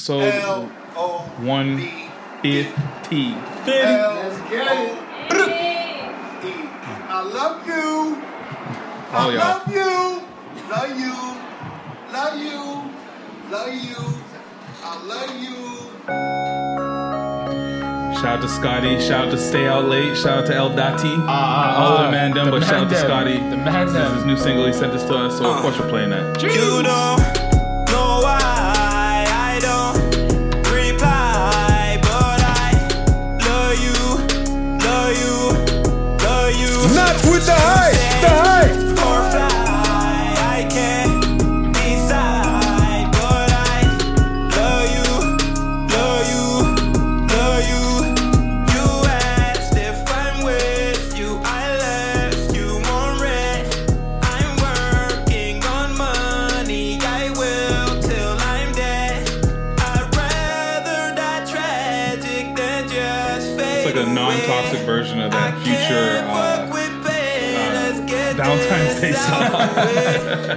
So L O one V fifty. L get O E. I love you. I Oh, y'all. love you. Love you. Love you. Love you. I love you. Shout out to Scotty. Shout out to Stay Out Late. Shout out to El Dati. All ah, the man them, the but shout out to. Scotty. The man This is his new single. He sent this to us, so of course we're playing that. You don't know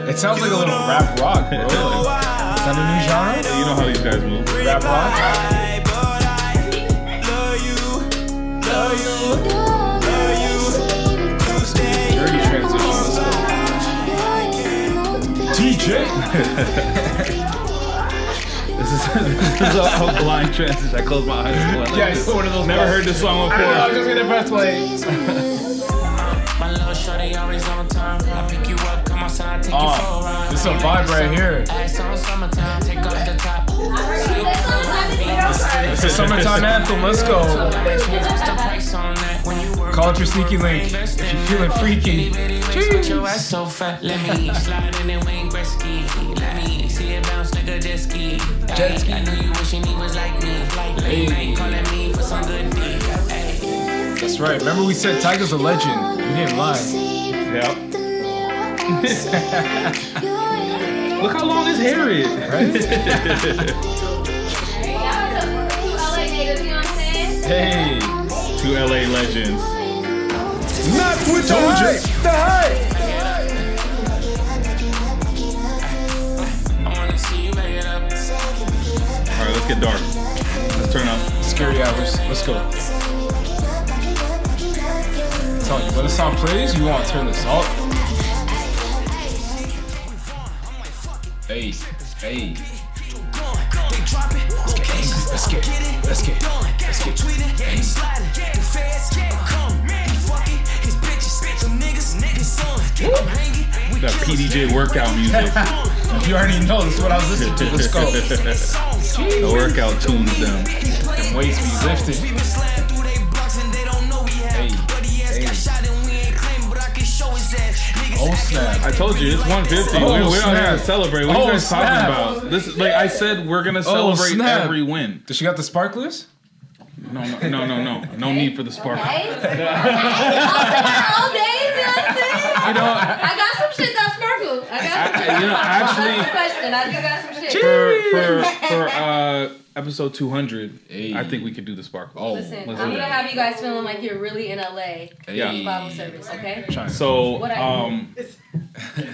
It sounds like a little rap rock, bro. Like, is that a new genre? you know how these guys move. Rap rock? Dirty transition. Let's. DJ. This is, this is a, a blind transition. I closed my eyes. and went like Yeah, this. it's one of those. Never heard this song I don't know, I'm just gonna press play. My always on time. I pick you up, come outside, take you ah, for a Oh, ride. this is a vibe right here. Ass on summertime, take off the top. It's a summertime anthem. Let's go. Call it your sneaky link if you're feeling freaky. Put your ass so fat, let me slide in and Wayne Gretzky. Let me see it bounce like a jet ski. Jet ski. I know you wishing he was like me. Late night calling me for some good deed. That's right. Remember we said Tiger's a legend. We didn't lie. Yep. Look how long his hair is. Right? hey. Two LA legends. Not with the Told hype, the hype. I wanna see you back it up. All right, let's get dark. Let's turn up. Scary hours. Let's go. Tell you, when the song plays, you want to turn this up. Hey, hey. Hey drop it okay let's get, let's get, let's get. That PDJ workout music. You already know this is what I was listening to. Let's go. the workout tunes them. Them weights be lifted. Oh snap. I told you it's 150. Oh, we, we don't snap. have to celebrate. What are Oh, you guys snap. talking about? This like I said, we're gonna oh, celebrate snap. every win. Does she got the sparklers? No, no, no, no, no. No need for the sparkle. all day, you know what I'm? You know, I got some shit that sparkle. I got some I- you know, actually- question. I do got some shit. for for for uh episode 200, Hey. I think we could do the sparkle. Oh, Listen, Let's I'm gonna have you guys feeling like you're really in LA. Hey. Bottle service, okay? So I- um,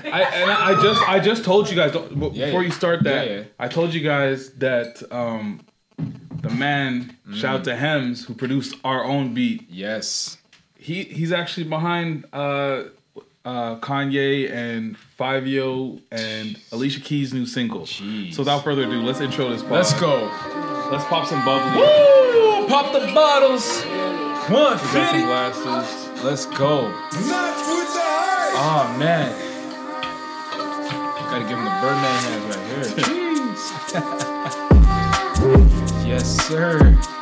I and I I just I just told you guys don't- b- Yeah, before yeah. you start that Yeah, yeah. I told you guys that um the man Mm. shout out to Hems who produced our own beat. Yes. He he's actually behind uh uh Kanye and Fivio and Alicia Keys' new single. Jeez. So without further ado, let's intro this. Pod. Let's go. Let's pop some bubbly. Woo! Pop the bottles. Got 150. glasses. Let's go. Not with the hype. Oh man. Gotta give him the Birdman hands right here. Jeez. yes, sir.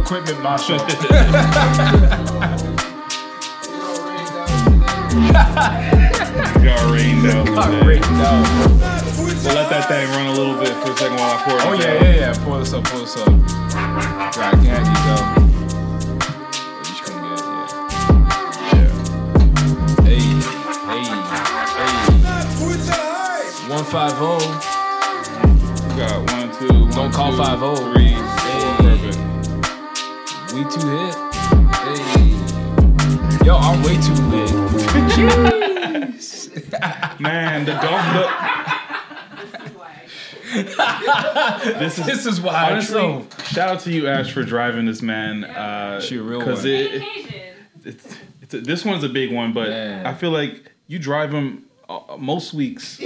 Equipment macho. Got rained out. Got today. rained out. So let that thing run a little bit for a second while I pour it. Oh out. yeah, yeah, yeah. Pull this up, pull this up. Right, can't you go? Oh, you. One five oh. got one, two. Don't call two, 5-0. Three, Hey. four, perfect. Too hip. Hey. Yo, I'm way too lit. Man, the dog. The, this is This is why honestly. Shout out to you, Ash, for driving this man. Uh, She a real Because one. it, it's, it's a, this one's a big one, but Man. I feel like you drive him uh, most weeks.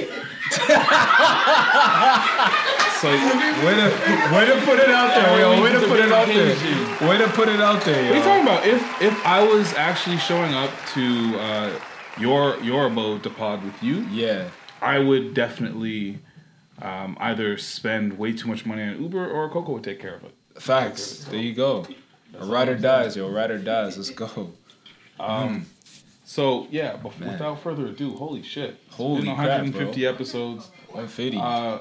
so Way to, way to put it out there, yo. Way to put it out there. Way to put it out there, yo. What are you talking about? If if I was actually showing up to uh, your your abode to pod with you, Yeah. I would definitely um, either spend way too much money on Uber or Coco would take care of it. Facts. There you go. A rider dies, yo. Rider dies. Let's go. Um. So yeah, but without further ado, holy shit! Holy Been crap, 150 episodes. 150. Uh,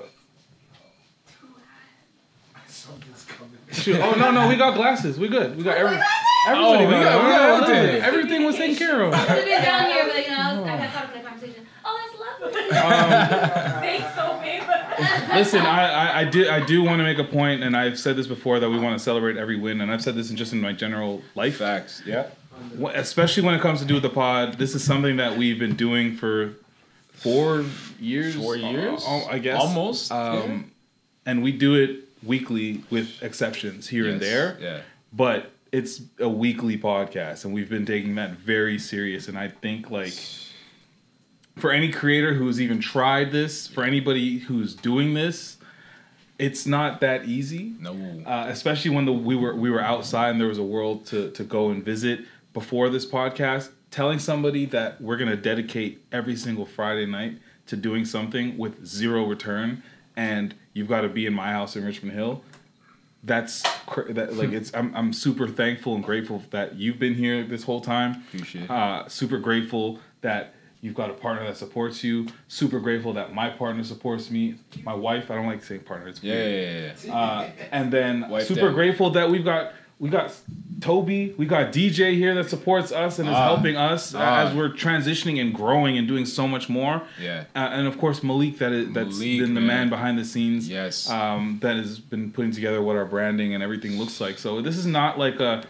shoot. Oh no no, we got glasses. We good. We got every. Everybody Oh, we got- we got listen, everything. Everything was taken care of. I've been down here, but you know, I, was, I got caught up in the conversation. Oh, that's lovely. Um, Thanks, Sophie. Listen, I, I, I do I do want to make a point, and I've said this before that we want to celebrate every win, and I've said this in just in my general life, Facts. Yeah. Especially when it comes to do with the pod. This is something that we've been doing for four years, Four years? uh, I guess, Almost. Um, and we do it weekly with exceptions here and there, Yeah. but it's a weekly podcast, and we've been taking that very serious. And I think like for any creator who's even tried this, for anybody who's doing this, it's not that easy. No. Uh, especially when the we were we were outside and there was a world to to go and visit before this podcast. Telling somebody that we're gonna dedicate every single Friday night to doing something with zero return, and you've got to be in my house in Richmond Hill. That's cr- that like it's. I'm I'm super thankful and grateful that you've been here this whole time. Appreciate. Uh, super grateful that you've got a partner that supports you. Super grateful that my partner supports me. My wife. I don't like saying partner. It's Yeah, weird. yeah, yeah. Uh, and then Wife super down. grateful that we've got we got Toby, we got DJ here that supports us and is Ah. helping us Ah. as we're transitioning and growing and doing so much more. Yeah. Uh, and of course Malik, that is that's Malik, been the man. man behind the scenes. Yes. Um, that has been putting together what our branding and everything looks like. So this is not like a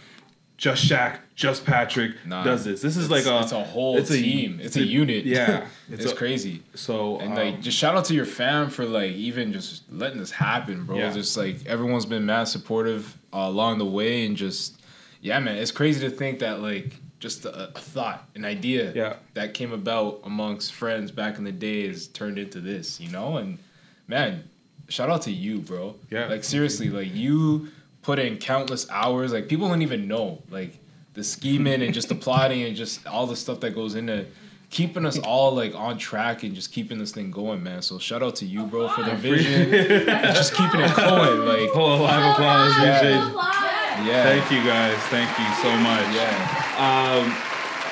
just Shaq, just Patrick Nah. does this. This is like a it's a whole team. It's a unit. Yeah, It's, a- crazy. So And um, like, just shout out to your fam for like even just letting this happen, bro. Yeah. Just like everyone's been mad supportive uh, along the way, and just yeah, man, it's crazy to think that like just a, a thought, an idea Yeah. that came about amongst friends back in the day has turned into this, you know. And man, shout out to you, bro. Yeah. Like seriously, like you put in countless hours. Like people don't even know, like the scheming and just the plotting and just all the stuff that goes into keeping us all like on track and just keeping this thing going, man. So shout out to you, bro, for the vision and just keeping it going. Like, Hold on, live applause. Yeah. appreciate- yeah, Thank you guys. Thank you so much. yeah, Um,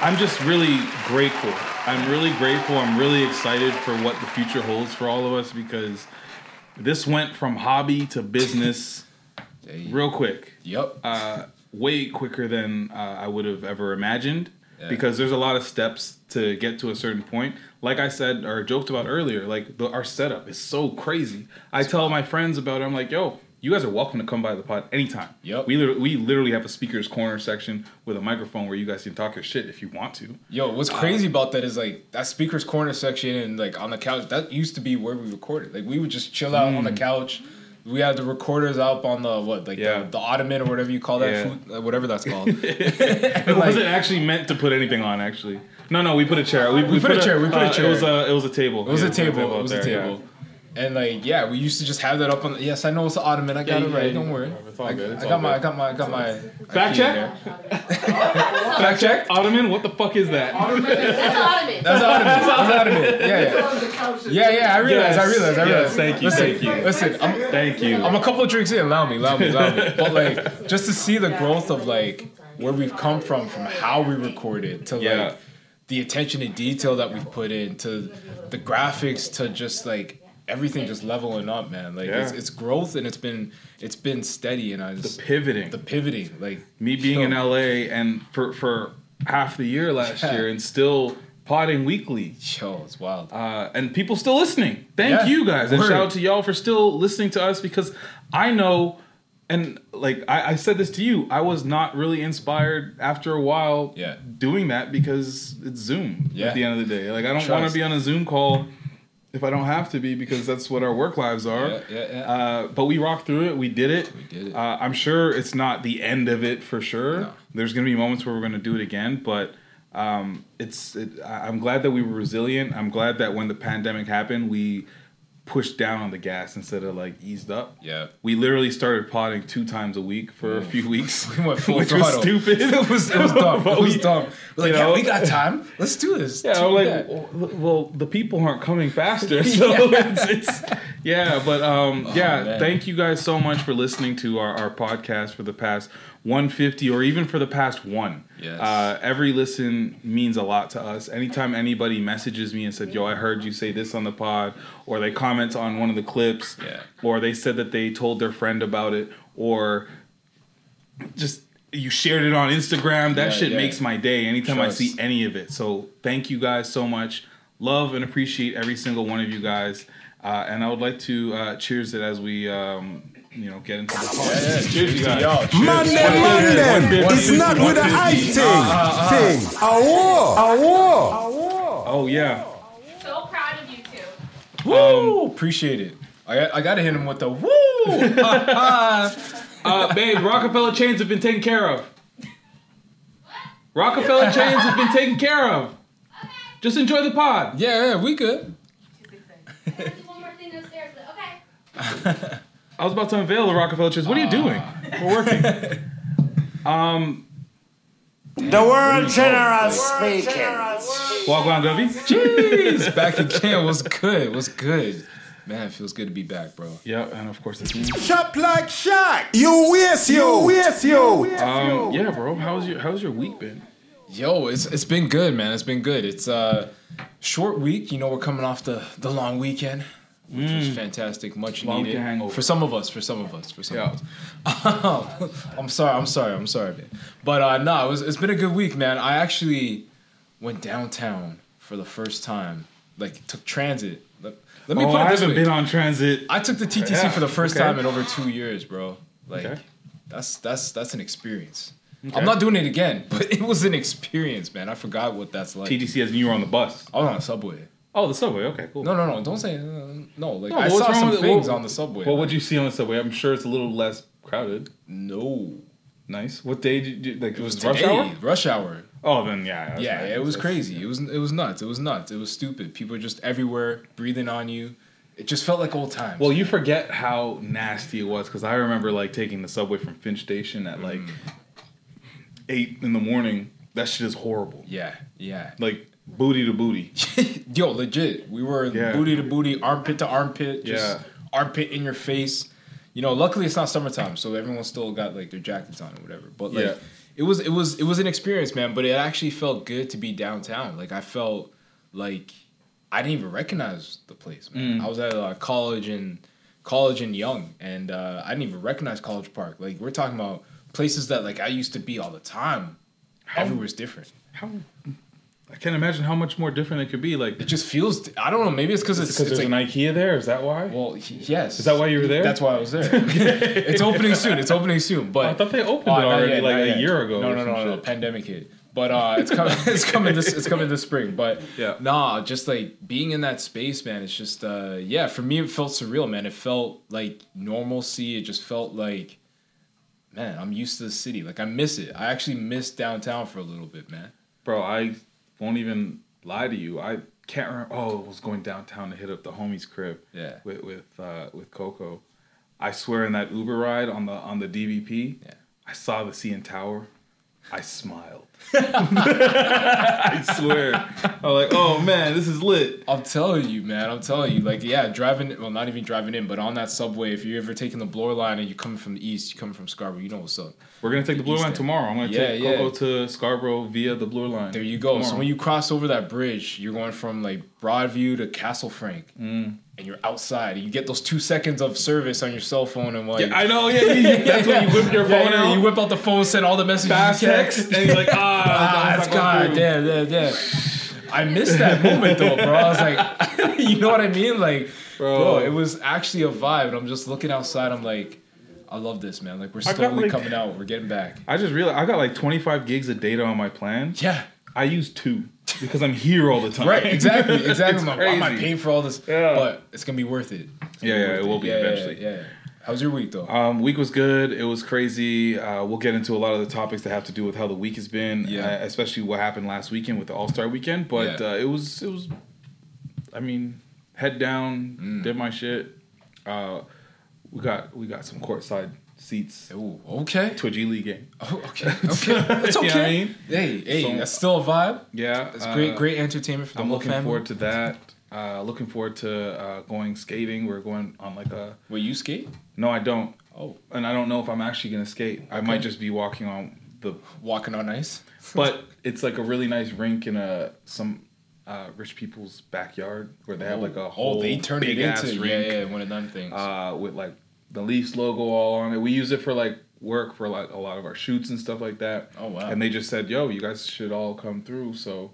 I'm just really grateful. I'm really grateful. I'm really excited for what the future holds for all of us because this went from hobby to business Hey, real quick. Yep. Uh, way quicker than uh, I would have ever imagined Yeah. because there's a lot of steps to get to a certain point. Like I said or joked about earlier, like the, our setup is so crazy. I tell my friends about it. I'm like, yo, you guys are welcome to come by the pod anytime. Yep. We literally, we literally have a speakers corner section with a microphone where you guys can talk your shit if you want to. Yo, what's crazy about that is like that speaker's corner section and like on the couch. That used to be where we recorded. Like we would just chill out on the couch. We had the recorders up on the what, like. Yeah. the, the ottoman or whatever you call that, Yeah. food, uh, whatever that's called. It Like- wasn't actually meant to put anything on. Actually, no, no, we put a chair. We, We put a chair, we put a uh, chair. It was a, it was a table. It was Yeah, a table. out It was a there, yeah. table. And like yeah, we used to just have that up on. The, yes, I know it's an ottoman. I got Yeah, it right. yeah. Don't worry. It's all I, good, it's I all got my. I got my. I got my. Fact check? Fact check. Ottoman, what the fuck is that? Ottoman. That's ottoman. That's ottoman. That's ottoman. Yeah, yeah. Yeah, yeah. I realize. I realize. I yes, realize. thank you, Listen, thank you. Listen. I'm, Thank you. I'm a couple of drinks in. Allow me, allow me, allow me. But like, just to see the growth of like where we've come from, from how we recorded to Yeah. like the attention to detail that we've put in, to the graphics, to just like everything just leveling up, man. Like it's, Yeah. it's growth and it's been it's been steady, and I the pivoting. the pivoting, like Me being in LA and for for half the year last year and still potting weekly. yo, it's wild. Uh, and people still listening. Thank Yeah. you guys, and Word. shout out to y'all for still listening to us because I know, and like I, I said this to you, I was not really inspired after a while Yeah. doing that because it's Zoom Yeah. at the end of the day. Like I don't want to be on a Zoom call if I don't have to be because that's what our work lives are. Yeah, yeah, yeah. Uh, but we rocked through it. We did it. We did it. Uh, I'm sure it's not the end of it for sure. No. There's gonna be moments where we're gonna do it again, but um, it's. It, I'm glad that we were resilient. I'm glad that when the pandemic happened, we pushed down on the gas instead of like eased up. Yeah. We literally started potting two times a week for a few weeks, We went full which was stupid. It was it was dumb. It was we- dumb. We're like, you yeah, we got time. Let's do this. Yeah, I'm like, that. well, the people aren't coming faster, so it's, it's yeah. But um, yeah, Oh, man. thank you guys so much for listening to our, our podcast for the past 150 or even for the past one. Yes. Uh, every listen means a lot to us. Anytime anybody messages me and said, "Yo, I heard you say this on the pod," or they comment on one of the clips, Yeah. or they said that they told their friend about it, or just you shared it on Instagram. That Yeah, shit yeah. makes my day anytime I see any of it. So thank you guys so much. Love and appreciate every single one of you guys. Uh, and I would like to uh, cheers it as we, um, you know, get into the podcast. Cheers, you guys. Yo, cheers. Man them, man them. It's not with ah, ah, ah. a hype thing. Thing. A war. A war. Oh yeah. So proud of you two. Um, woo! Appreciate it. I got, I gotta hit him with the woo. Uh, babe, Rockefeller chains have been taken care of. Rockefeller chains have been taken care of. Just enjoy the pod. yeah, yeah, we good. I want to do one more thing upstairs, but okay. I was about to unveil the Rockefeller chains. What are you doing? We're working. Um, The world generous speaking. Wagwan Govey. Jeez, back again was good. Was good. Man, it feels good to be back, bro. Yeah, and of course it's me. Shop like Shaq. You waste you. Waste you. Um, yeah, bro. How's your How's your week been? Yo, it's it's been good, man. It's been good. It's a short week. You know, we're coming off the the long weekend, which was fantastic, much Mm. Long needed for some of us. For some of us. For some Yeah. of us. I'm sorry. I'm sorry. I'm sorry, man. But uh, no, it was. It's been a good week, man. I actually went downtown for the first time. Like took transit. Let, let me oh, put it I this haven't way. been on transit. I took the TTC Yeah, for the first okay. time in over two years, bro. Like Okay. that's that's that's an experience. Okay. I'm not doing it again, but it was an experience, man. I forgot what that's like. TTC as you were on the bus. I was on the subway. Oh, the subway. Okay, cool. No, no, no. Don't say uh, no. Like No, I saw some things What- on the subway. What would you see on the subway? I'm sure it's a little less crowded. No, Nice. What day did you like? It was, it was rush hour. Rush hour. Oh, then yeah. Yeah, yeah, it was crazy. It was it was nuts. It was nuts. It was stupid. People were just everywhere, breathing on you. It just felt like old times. Well, you forget how nasty it was because I remember like taking the subway from Finch Station at like Mm. eight in the morning. That shit is horrible. yeah, yeah. Like booty to booty. Yo, legit. We were Yeah. booty to booty, armpit to armpit, just Yeah. armpit in your face. You know, luckily it's not summertime, so everyone still got like their jackets on or whatever. But like Yeah. it was it was it was an experience, man, but it actually felt good to be downtown. Like I felt like I didn't even recognize the place, man. Mm. I was at uh, college and college and Yonge and uh, I didn't even recognize College Park. Like we're talking about places that like I used to be all the time. Everywhere's different. How? I can't imagine how much more different it could be. Like It just feels I don't know, maybe it's because it's, because there's like an IKEA there. Is that why? Well, yes. Is that why you were there? That's why I was there. it's opening soon. It's opening soon. But I thought they opened Oh, it already yet, like a yet. year ago. No, or no, no, no. Pandemic hit. But uh, it's coming. It's coming this. It's coming this spring. But Yeah. nah, just like being in that space, man. It's just uh, yeah. For me, it felt surreal, man. It felt like normalcy. It just felt like, man, I'm used to the city. Like I miss it. I actually miss downtown for a little bit, man. Bro, I won't even lie to you. I can't remember. Oh, I was going downtown to hit up the homie's crib. Yeah. With with uh, with Coco. I swear, in that Uber ride on the on the DVP, Yeah. I saw the CN Tower. I smiled. I swear. I was like, oh man, this is lit. I'm telling you, man. I'm telling you, like, yeah, driving. Well, not even driving in, but on that subway. If you're ever taking the Bloor line and you're coming from the east, you're coming from Scarborough. You know what's up. We're gonna take the Blue East Line End. tomorrow. I'm gonna Yeah, take yeah. Coco to Scarborough via the Blue Line. There you go. So when you cross over that bridge, you're going from like Broadview to Castle Frank, Mm. And you're outside. And you get those two seconds of service on your cell phone, and like, yeah, I know. Yeah, you, that's when you whip your Yeah, phone yeah, out. You whip out the phone, send all the messages. fast text, and you're like, ah, Ah, that's God, damn, damn, damn. I missed that moment though, bro. I was like, you know what I mean? Like, bro. Bro. it was actually a vibe. And I'm just looking outside. I'm like, I love this, man. Like we're slowly like- coming out. We're getting back. I just realized I got like 25 gigs of data on my plan. Yeah. I use two because I'm here all the time. Right. Exactly. Exactly. I'm like, why am I paying for all this? Yeah. But it's gonna be worth it. Yeah, be yeah, worth it will be Yeah, yeah, eventually. Yeah, yeah. How's your week though? Um, week was good. It was crazy. Uh, we'll get into a lot of the topics that have to do with how the week has been, Yeah. uh, especially what happened last weekend with the All Star Weekend. But Yeah. uh, it was it was, I mean, head down, Mm. did my shit. Uh, we got we got some courtside seats Ooh, okay. to a G League game. Oh, okay. Okay. It's You okay. know what I mean? Hey, hey, So- that's still a vibe. Yeah, It's great, uh, great entertainment for the I'm whole looking family. forward to that. Uh, looking forward to uh, going skating. We're going on like a Wait, you skate? no, I don't, Oh, and I don't know if I'm actually gonna skate. I might just be walking on the walking on ice. but it's like a really nice rink in a some uh, rich people's backyard where they have like a whole oh, they turn it big ass into rink yeah, yeah, one of them things. uh, with like the Leafs logo all on it. We use it for like work for like a lot of our shoots and stuff like that. Oh, wow. And they just said, "Yo, you guys should all come through." So.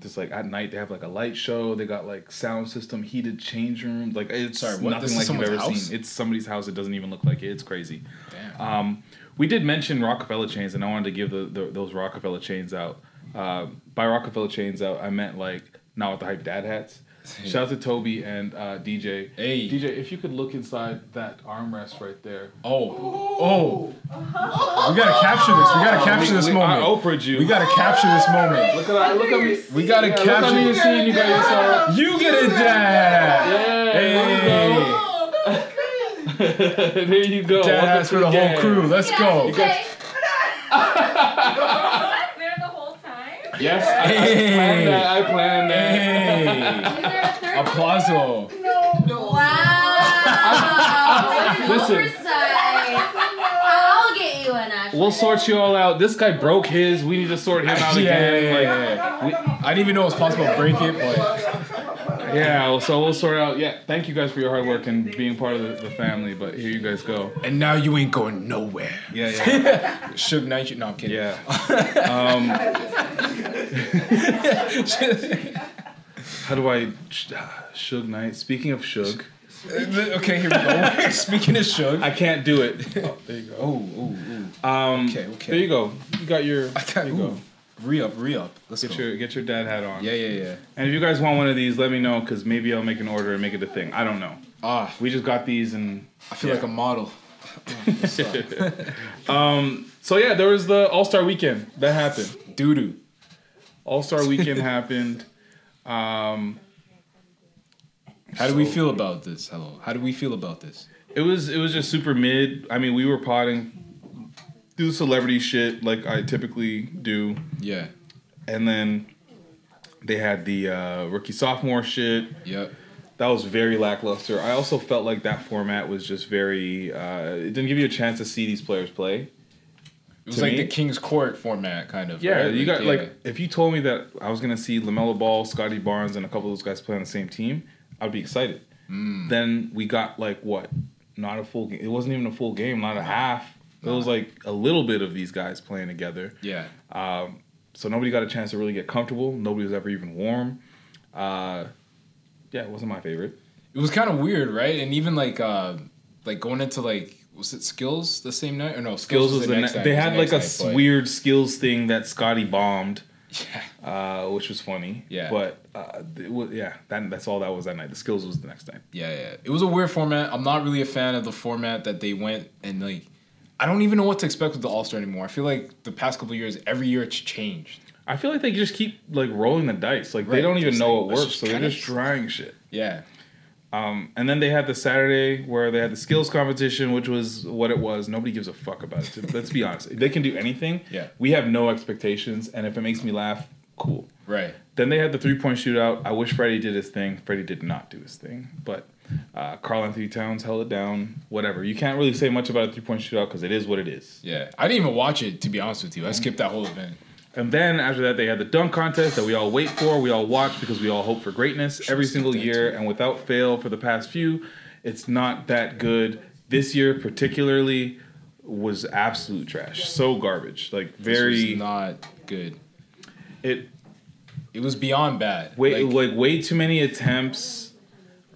Just like at night, they have like a light show. They got like sound system, heated change rooms. Like it's Sorry, what? nothing like you've ever house? seen. It's somebody's house. It doesn't even look like it. It's crazy. Damn. Um, we did mention Rockefeller chains, and I wanted to give the, the those Rockefeller chains out. Uh, by Rockefeller chains out, I meant like not with the hype dad hats. Shout out to Toby and uh, DJ. Hey. DJ, if you could look inside that armrest right there. oh, oh. We gotta capture this. We gotta capture this We- moment. I Oprah'd you. We gotta capture this moment. look at look at me. We gotta Yeah, look at me and capture. see, and you got yourself. You get it, dad. Yeah, Hey, there you go. dad Welcome has to for the whole crew. Let's go. Okay. Was there the whole time? Yes, I, I planned that. I planned that. Hey, Is there a third one? applauso. Wow. Listen. Oversight. I'll get you an actually. We'll sort you all out. This guy broke his. We need to sort him out Yeah, again. yeah, Like, yeah, yeah. I didn't even know it was possible to break it, but Yeah, well, so we'll sort out. Yeah, thank you guys for your hard work and being part of the, the family. But here you guys go. and now you ain't going nowhere. Yeah, yeah, Suge Knight, no, I'm kidding. yeah. Um, how do I? Suge Knight. Speaking of Suge, okay, here we go. Speaking of Suge, I can't do it. Oh, there you go. oh, ooh, ooh. Um, Okay, okay. There you go. You got your. I got, there you go. ooh. Re up, re up. Let's Get go. your get your dad hat on. Yeah, yeah, yeah. And if you guys want one of these, let me know because maybe I'll make an order and make it a thing. I don't know. Ah, We just got these and I feel Yeah. like a model. um. so yeah, there was the All Star Weekend that happened. Doo doo. All Star Weekend happened. Um, How do we feel about this? Hello. How do we feel about this? it was it was just super mid. I mean, we were potting, do the celebrity shit like I typically do, Yeah. and then they had the uh, rookie sophomore shit. Yep. That was very lackluster. I also felt like that format was just very. Uh, it didn't give you a chance to see these players play. It was To like me- the King's Court format, kind of. Yeah, right? you got yeah. like if you told me that I was gonna see LaMelo Ball, Scottie Barnes, and a couple of those guys play on the same team, I'd be excited. Mm. Then we got like what? Not a full game. It wasn't even a full game. Not a half. It was like a little bit of these guys playing together. Yeah. Um, so nobody got a chance to really get comfortable. Nobody was ever even warm. Uh, yeah, it wasn't my favorite. It was kind of weird, right? And even like, uh like going into like, was it skills the same night or no? Skills was the, next ne- night. they had the like a night, weird skills thing that Scottie bombed. Yeah. uh, which was funny. Yeah. But uh, it was, yeah, that, that's all that was that night. The skills was the next night. Yeah, yeah. It was a weird format. I'm not really a fan of the format that they went and like. I don't even know what to expect with the All Star anymore. I feel like the past couple of years, every year it's changed. I feel like they just keep like rolling the dice. Like they don't even just know like, what works, so they're just trying shit. Yeah, Um, and then they had the Saturday where they had the skills competition, which was what it was. Nobody gives a fuck about it. Let's be honest. They can do anything. Yeah. We have no expectations, and if it makes me laugh, cool. right. Then they had the three point shootout. I wish Freddie did his thing. Freddie did not do his thing, but uh, Karl-Anthony Towns held it down. Whatever. You can't really say much about a three point shootout because it is what it is. Yeah, I didn't even watch it to be honest with you. I skipped that whole event. And then after that, they had the dunk contest that we all wait for, we all watch because we all hope for greatness every single year. And without fail, for the past few, it's not that good. This year, particularly, was absolute trash. So garbage. Like very not good. it. It was beyond bad. Way, Like, like, way too many attempts.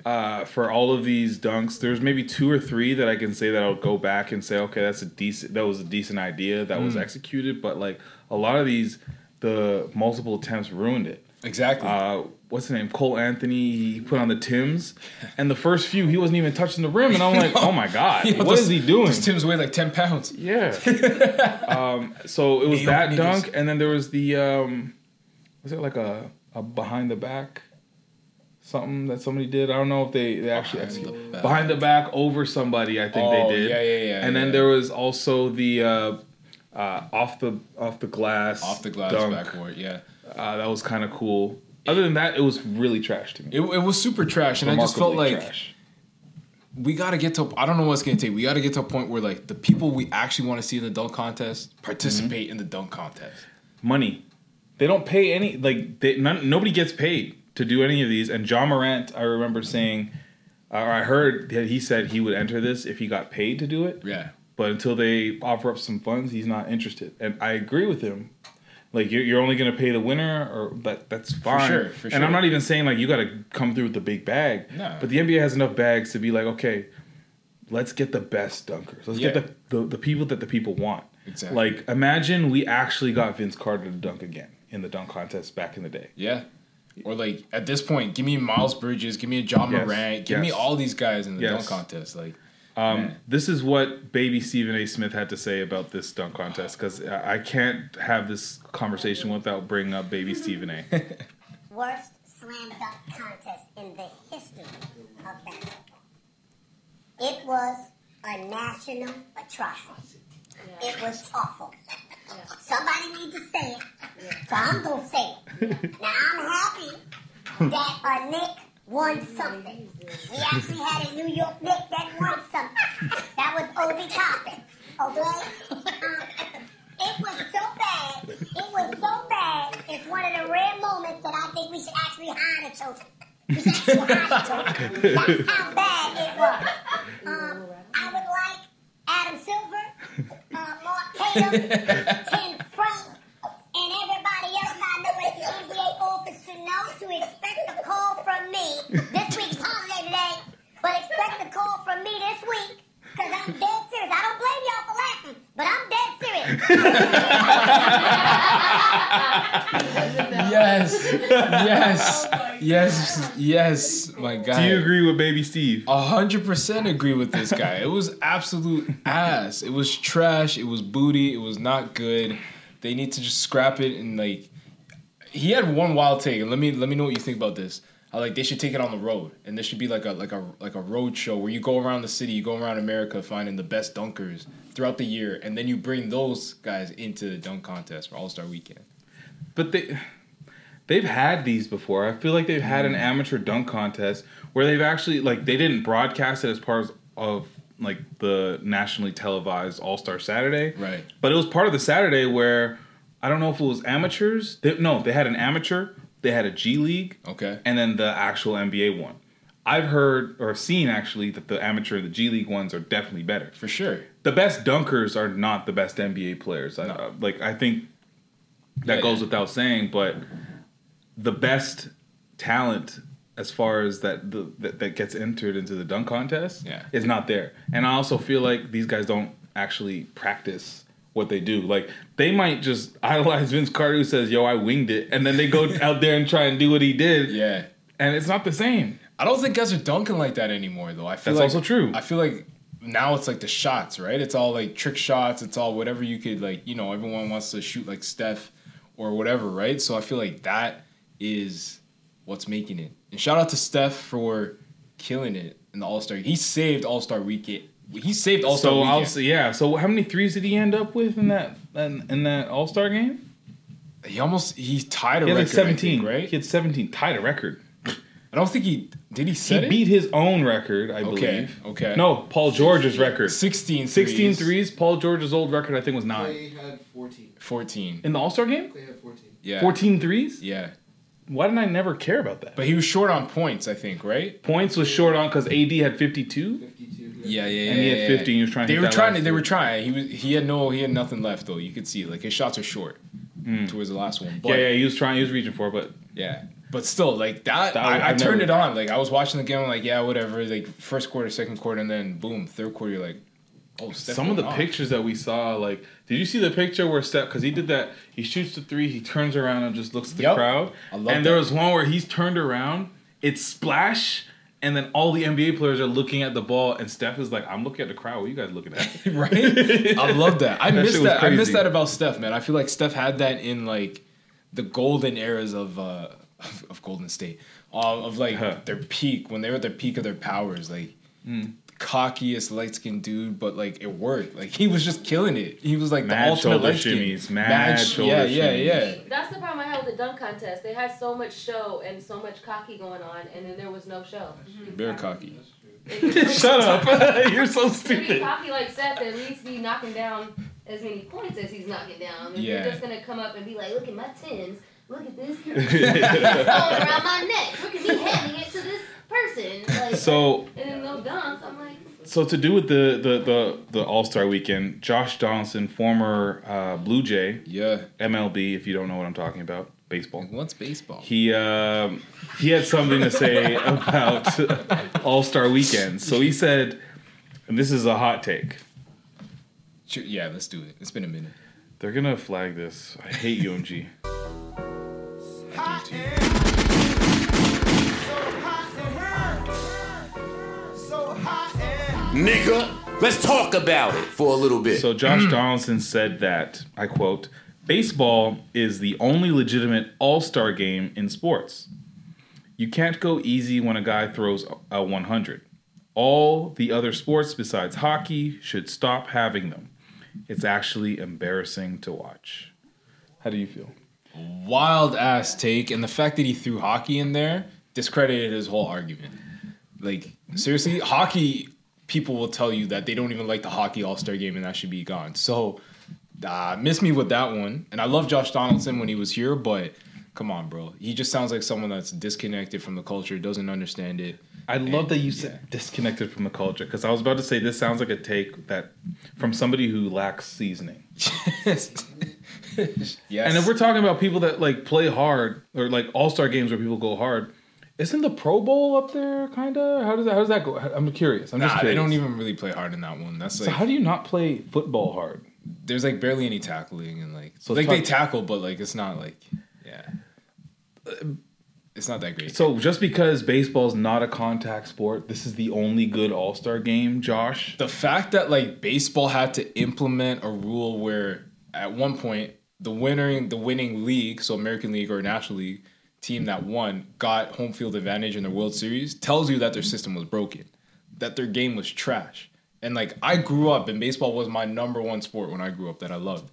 Uh, for all of these dunks, there's maybe two or three that I can say that I'll go back and say, okay, that's a decent, that was a decent idea that was executed. But like a lot of these, the multiple attempts ruined it. Exactly. Uh, what's his name? Cole Anthony. He put on the Tims, and the first few he wasn't even touching the rim, and I'm like, oh my god, Yo, what those- is he doing? Those Tim's weigh like ten pounds. Yeah. um, so it was that niggas. dunk, and then there was the um, was it like a, a behind the back something that somebody did? I don't know if they, they actually Behind the executed back. behind the back over somebody. I think Oh, they did. yeah, yeah, yeah, And then there was also the uh, uh, off the off the glass Off the glass dunk. backboard. Yeah. Uh, that was kind of cool. Other than that, it was really trash to me. It, it was super trash, and I just felt like trash. we got to get to. I don't know what's gonna take. We got to get to a point where like the people we actually want to see in the dunk contest participate Mm-hmm. in the dunk contest. money. They don't pay any like they, none, nobody gets paid to do any of these. And Ja Morant, I remember saying, uh, or I heard that he said he would enter this if he got paid to do it. Yeah. But until they offer up some funds, he's not interested. And I agree with him. Like you're, you're only going to pay the winner, or that that's fine. For sure, for sure. And. I'm not even saying like you got to come through with the big bag. No. But the NBA has enough bags to be like, okay, let's get the best dunkers. Let's Yeah. get the, the the people that the people want. Exactly. Like imagine we actually got Vince Carter to dunk again in the dunk contest back in the day. Yeah. Or like at this point, give me Miles Bridges, give me a Ja Yes, Morant, give me all these guys in the Yes. dunk contest. Like Um, this is what baby Stephen A. Smith had to say about this dunk contest because I I can't have this conversation without bringing up baby Stephen A. worst slam dunk contest in the history of basketball. It was a national atrocity. It was awful. Somebody needs to say it, so I'm gonna say it. Now I'm happy that a Nick won something. We actually had a New York Nick that won something. That was Obi Toppin. Okay? Um, it was so bad. It was so bad. It's one of the rare moments that I think we should actually hide. We should actually hide a trophy. That's how bad it was. Um, I would like Adam Silver, uh, Mark Tatum, Tim Frank, and everybody else I know at the NBA office to know to expect a call from me. This week's holiday today, but expect a call from me this week. Cause I'm dead serious. I don't blame y'all for laughing, but I'm dead serious. Yes. yes. Yes. Yes. My God. Do you agree with baby Steve? A hundred percent agree with this guy. It was absolute ass. It was trash. It was booty. It was not good. They need to just scrap it and like. He had one wild take, and let me let me know what you think about this. I like they should take it on the road, and this should be like a like a like a road show where you go around the city, you go around America, finding the best dunkers throughout the year, and then you bring those guys into the dunk contest for All Star Weekend. But they they've had these before. I feel like they've had an mm. amateur dunk contest where they've actually like they didn't broadcast it as part of, of like the nationally televised All Star Saturday. Right. But it was part of the Saturday where I don't know if it was amateurs. They, no, they had an amateur, they had a G League, Okay. and then the actual NBA one. I've heard or seen actually that the amateur the G League ones are definitely better. For sure. The best dunkers are not the best NBA players. No. uh, like I think that Yeah, goes yeah. without saying, but the best talent as far as that the, that, that gets entered into the dunk contest Yeah. is not there. And I also feel like these guys don't actually practice what they do. Like they might just idolize Vince Carter who says, "Yo, I winged it," and then they go out there and try and do what he did, Yeah. and it's not the same. I don't think guys are dunking like that anymore, though. I feel That's like, also true. I feel like now it's like the shots, right? It's all like trick shots. It's all whatever you could like. You know, everyone wants to shoot like Steph or whatever, right? So I feel like that is what's making it. And shout out to Steph for killing it in the All Star. He saved All Star Weekend. He saved All Star So Weekend. Yeah. So how many threes did he end up with in that in, in that All Star game? he almost he tied a He had record, like seventeen, think, right? He had seventeen, tied a record. I don't think he did. He set he it. beat his own record, I Okay, believe. okay. No, Paul George's record. 16 16 threes. threes. Paul George's old record, I think, was nine. Klay had 14. 14. In the All Star game? Klay had 14. Yeah. 14 threes? Yeah. Why didn't I never care about that? But he was short on points, I think, right? Points was short on because AD had 52. 52. Yeah, yeah, yeah. And he had yeah, 50 he was trying to They were trying. To, they were trying. He was. He had no. He had nothing left though. You could see like his shots are short hmm. towards the last one. But yeah, yeah, he was trying, he was reaching for it, but yeah. But still, like that, That- I, I turned never- it on. Like I was watching the game, I'm like, yeah, whatever. Like first quarter, second quarter, and then boom, third quarter. You're like, oh, Steph Some of the off. pictures that we saw, like, did you see the picture where Steph? Because he did that. He shoots the three. He turns around and just looks at the Yep. crowd. I love and there was one where he's turned around. It's splash. And then all the NBA players are looking at the ball, and Steph is like, "I'm looking at the crowd. What are you guys looking at?" right? I love that. I That miss shit was that. I miss crazy. that about Steph, man. I feel like Steph had that in like the golden eras of uh of, of Golden State, uh, of like Huh. their peak when they were at their peak of their powers, like. Hmm. Cockiest light skinned dude, but like it worked. Like he was just killing it. He was like Mad the ultimate shoulder light skin. shimmies, mad shoulder yeah, yeah, shimmies. yeah. That's the problem I had with the dunk contest. They had so much show and so much cocky going on, and then there was no show. Very cocky. Shut up! You're so To be stupid. cocky like Steph, at least be knocking down as many points as he's knocking down. If Yeah. you're just gonna come up and be like, look at my tens, look at this, it's all around my neck. Look at me handing it to this person. Like, So, and then no dunks. I'm like, so to do with the the the, the All Star Weekend, Josh Donaldson, former uh, Blue Jay, Yeah. MLB, if you don't know what I'm talking about, baseball. What's baseball? He um, he had something to say about All Star Weekend. So he said, and this is a hot take. Sure, Yeah, let's do it. It's been a minute. They're gonna flag this. I hate UMG. Nigga, let's talk about it for a little bit. So Josh mm. Donaldson said that I quote: "Baseball is the only legitimate All Star game in sports. You can't go easy when a guy throws a 100. All the other sports besides hockey should stop having them. It's actually embarrassing to watch." How do you feel? Wild ass take, and the fact that he threw hockey in there discredited his whole argument. Like seriously, hockey people will tell you that they don't even like the hockey All Star game, and that should be gone. So, uh, miss me with that one. And I love Josh Donaldson when he was here, but come on, bro, he just sounds like someone that's disconnected from the culture, doesn't understand it. I love that you said disconnected from the culture because I was about to say this sounds like a take that from somebody who lacks seasoning. yes. And if we're talking about people that like play hard or like all star games where people go hard, isn't the Pro Bowl up there? Kind of. How does that? How does that go? I'm curious. I'm just nah, they don't even really play hard in that one. That's So how do you not play football hard? there's like barely any tackling and like So like they tackle, but like it's not like yeah, it's not that great. So just because baseball's not a contact sport, this is the only good all star game, Josh. the fact that like baseball had to implement a rule where at one point the winning the winning league, so American League or National League team that won got home field advantage in the World Series tells you that their system was broken, that their game was trash. And like I grew up and baseball was my number one sport when I grew up that I loved.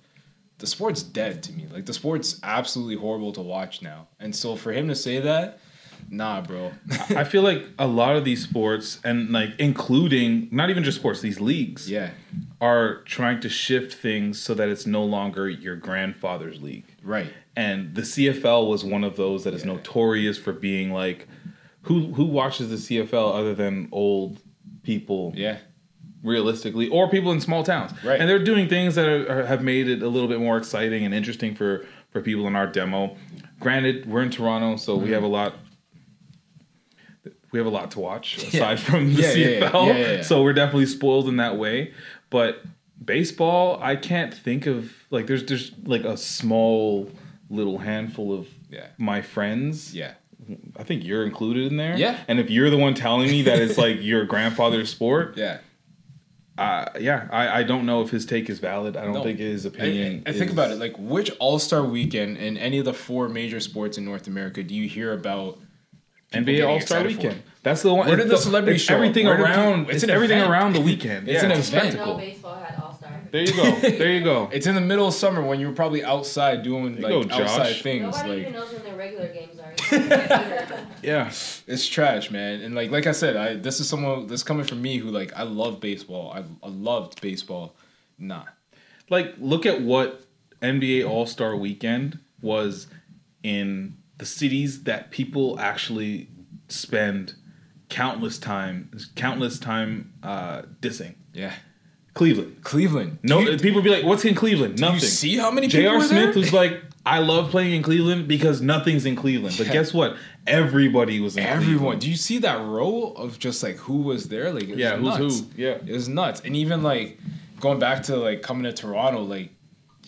The sport's dead to me. Like the sport's absolutely horrible to watch now. And so for him to say that, nah, bro. I feel like a lot of these sports, and like including not even just sports, these leagues, yeah. are trying to shift things so that it's no longer your grandfather's league. Right. And the CFL was one of those that is notorious for being like, who who watches the CFL other than old people? Yeah. realistically, or people in small towns. Right. And they're doing things that are, are, have made it a little bit more exciting and interesting for for people in our demo. Granted, we're in Toronto, so Mm-hmm. we have a lot. We have a lot to watch aside from the. CFL, so we're definitely spoiled in that way. But baseball, I can't think of like there's there's like a small little handful of Yeah. my friends. Yeah. I think you're included in there. Yeah. And if you're the one telling me that it's like your grandfather's sport, Yeah. uh, yeah, I, I don't know if his take is valid. I don't No. think his I, opinion. I think is- about it. Like, which All Star weekend in any of the four major sports in North America do you hear about? People NBA All Star excited for? Weekend. That's the one. Where did it's the celebrity show everything Where around. It's, it's an everything event. around the weekend. It's an it's a event. spectacle. baseball had All Star. There you go. There you go. It's in the middle of summer when you were probably outside doing like go, outside Josh. things. Nobody like even knows when their regular games are. yeah. it's trash, man. And like like I said, I this is someone this coming from me who like I love baseball. I, I loved baseball. Nah. Like, look at what NBA All Star Weekend was in the cities that people actually spend countless time, countless time uh, dissing. Yeah. Cleveland. Cleveland. No, you- people be like, "What's in Cleveland?" Nothing. you see how many people J.R. Smith was like, I love playing in Cleveland because nothing's in Cleveland. But Yeah. guess what? Everybody was in Everyone. Cleveland. Do you see that row of just like who was there? Like, it was Yeah, who's nuts. who? Yeah. It was nuts. And even like going back to like coming to Toronto, like,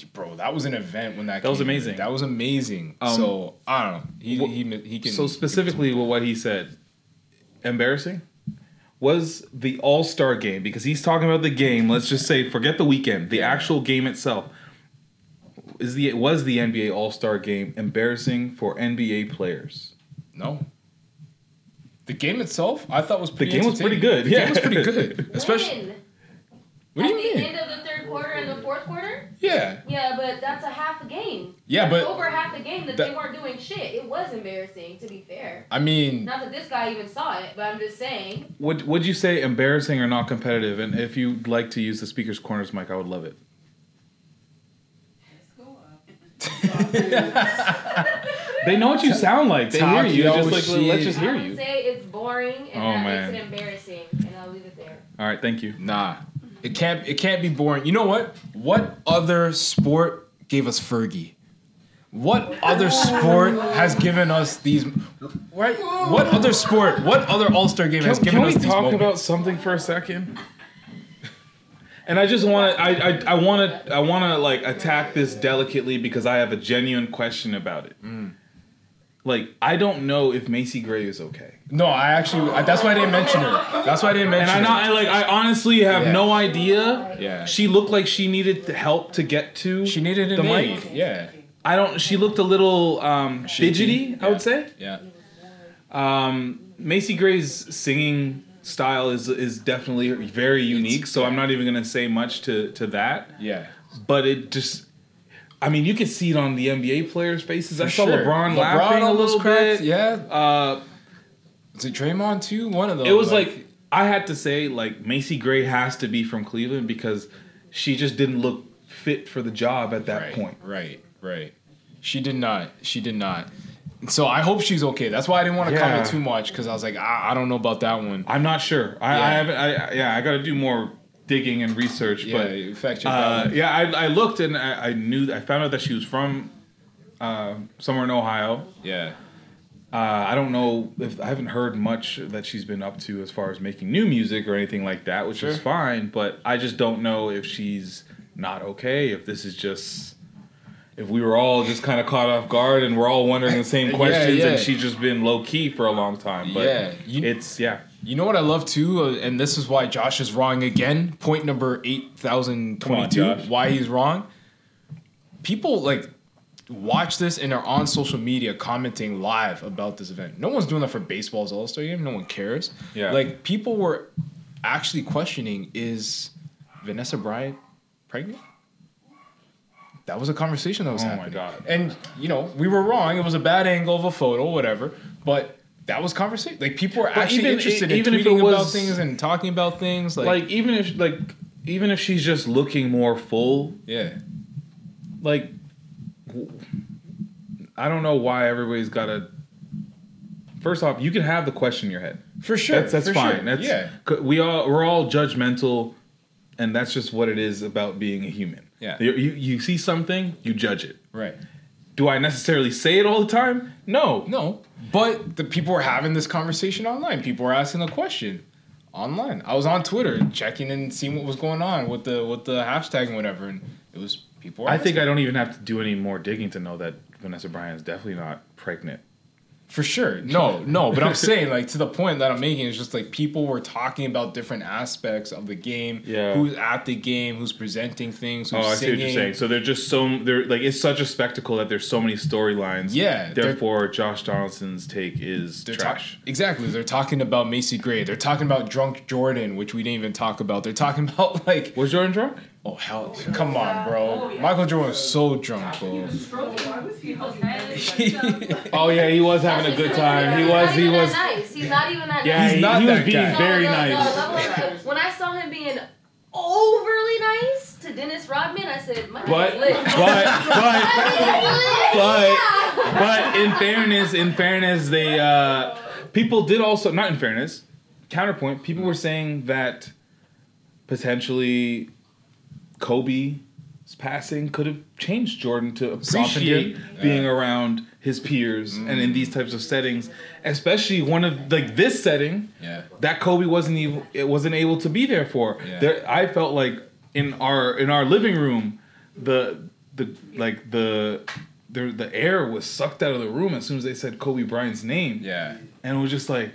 bro, that was an event when that. That was came. amazing. That was amazing. Um, so I don't know. He wh- he he can. So specifically, with what he said, embarrassing was the All Star game because he's talking about the game. Let's just say, forget the weekend, the actual game itself. Is the was the NBA All Star game embarrassing for NBA players? No. The game itself, I thought was pretty The game was pretty good, The yeah. game was pretty good, especially. When? What do At you the mean? end of the third quarter and the fourth quarter? Yeah, Yeah, but that's a half a game. Yeah, That's but over half the game that, that- they weren't doing shit. It was embarrassing, to be fair. I mean, Not that this guy even saw it, but I'm just saying. Would Would you say embarrassing or not competitive? And if you'd like to use the speaker's corners mic, I would love it. They know what you sound like. They hear Talk you. your Just like shit. let's just I hear would you. say it's boring and Oh, that man. makes it embarrassing, and I'll leave it there. All right, thank you. nah, it can't. It can't be boring. You know what? What other sport gave us Fergie? What other sport has given us these? Right? What other sport? What other All Star game has given can we us talk moments? about something for a second? And I just want to, I, I, I want to, I want to like attack this delicately because I have a genuine question about it. Mm. Like, I don't know if Macy Gray is okay. No, I actually. I, that's why I didn't mention her. That's why I didn't And mention I not, her. I like, I honestly have Yeah. no idea. Yeah. She looked like she needed the help to get to. She needed an the aid. mic. Yeah. I don't. She looked a little um, fidgety. I would say. Yeah. Um, Macy Gray's singing style is is definitely very unique. So I'm not even gonna say much to to that. Yeah. But it just, I mean, you can see it on the NBA players' faces. I saw sure. LeBron, LeBron laughing a almost little cracked, bit. Yeah. Uh, Was it Draymond too? One of them. it was like I had to say like Macy Gray has to be from Cleveland because she just didn't look fit for the job at that right, point. Right. Right. She did not. She did not. So I hope she's okay. That's why I didn't want to Yeah. comment too much because I was like, I, I don't know about that one. I'm not sure. I, I haven't. I, yeah, I got to do more digging and research. Yeah, but uh, yeah, I, I looked and I, I knew. I found out that she was from uh, somewhere in Ohio. Yeah. Uh, I don't know if I haven't heard much that she's been up to as far as making new music or anything like that, which is fine. But I just don't know if she's not okay. If this is just if we were all just kind of caught off guard and we're all wondering the same questions, yeah. and she's just been low key for a long time. But Yeah, you- it's yeah. You know what I love too, uh, and this is why Josh is wrong again. Point number eight thousand twenty-two. Why he's wrong? People like watch this and are on social media commenting live about this event. No one's doing that for baseball's All Star game. No one cares. Yeah. Like people were actually questioning: Is Vanessa Bryant pregnant? That was a conversation that was Oh my happening. God. And you know, we were wrong. It was a bad angle of a photo, whatever. But that was conversation. Like people were But actually even- interested even in if it tweeting about things and talking about things. Like, like even if like even if she's just looking more full, yeah, like I don't know why everybody's got to. First off, you can have the question in your head. for sure. That's that's for fine. sure. That's yeah, we all we're all judgmental, and that's just what it is about being a human. Yeah. you you, see something, you judge it. right. Do I necessarily say it all the time? No. No, but the people are having this conversation online. People are asking the question online. I was on Twitter checking and seeing what was going on with the with the hashtag and whatever, and it was people. I think asking. I don't even have to do any more digging to know that Vanessa Bryant is definitely not pregnant. For sure. No, no, but I'm saying like to the point that I'm making is just like people were talking about different aspects of the game. Yeah. Who's at the game, who's presenting things, who's Oh, I see singing. what you're saying. So they're just so they're like it's such a spectacle that there's so many storylines. Yeah, Therefore, Josh Donaldson's take is They're trash. talk- exactly. They're talking about Macy Gray. They're talking about drunk Jordan, which we didn't even talk about. They're talking about like Was Jordan drunk? Oh hell, come on, bro. Michael Jordan was so drunk, bro. Oh yeah, he was having a good time. He was. He was. nice. He's not even that Yeah, nice. he, not he was that being guy. very No, no, no, nice. level when I saw him being overly nice to Dennis Rodman, I said, "My But nigga's lit." but but My nigga's lit. but but in fairness, in fairness, they uh people did also not in fairness. Counterpoint: People were saying that potentially Kobe passing could have changed Jordan to appreciate being around his peers and in these types of settings, especially one of like this setting Yeah. that Kobe wasn't even it wasn't able to be there for. Yeah. There, I felt like in our in our living room, the the like the the the air was sucked out of the room as soon as they said Kobe Bryant's name, Yeah. and it was just like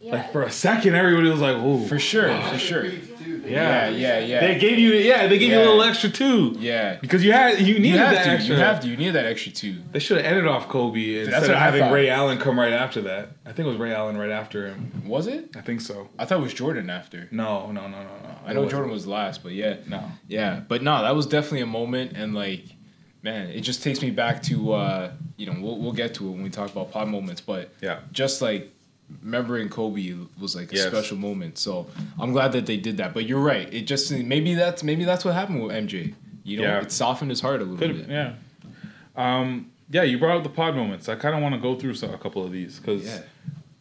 Yeah. like for a second everybody was like, "Oh, For sure. For sure. Yeah. Yeah. Yeah. They gave you yeah, they gave you a little extra too. Yeah. Because you had you needed You have that to. extra. You have to. You need that extra two. They should have ended off Kobe instead That's of what I having. Ray Allen come right after that. I think it was Ray Allen right after him. Was it? I think so. I thought it was Jordan after. No, no, no, no, no. I know Jordan was last, but yeah. No. Yeah, but no, that was definitely a moment, and like, man, it just takes me back to, uh, you know, we'll we'll get to it when we talk about pod moments, but Yeah. just like remembering Kobe was like a Yes. special moment. So I'm glad that they did that. But you're right, it just maybe that's maybe that's what happened with MJ. You know, Yeah. it softened his heart a little Could bit. yeah. Um, yeah, you brought up the pod moments. I kind of want to go through some, a couple of these because Yeah.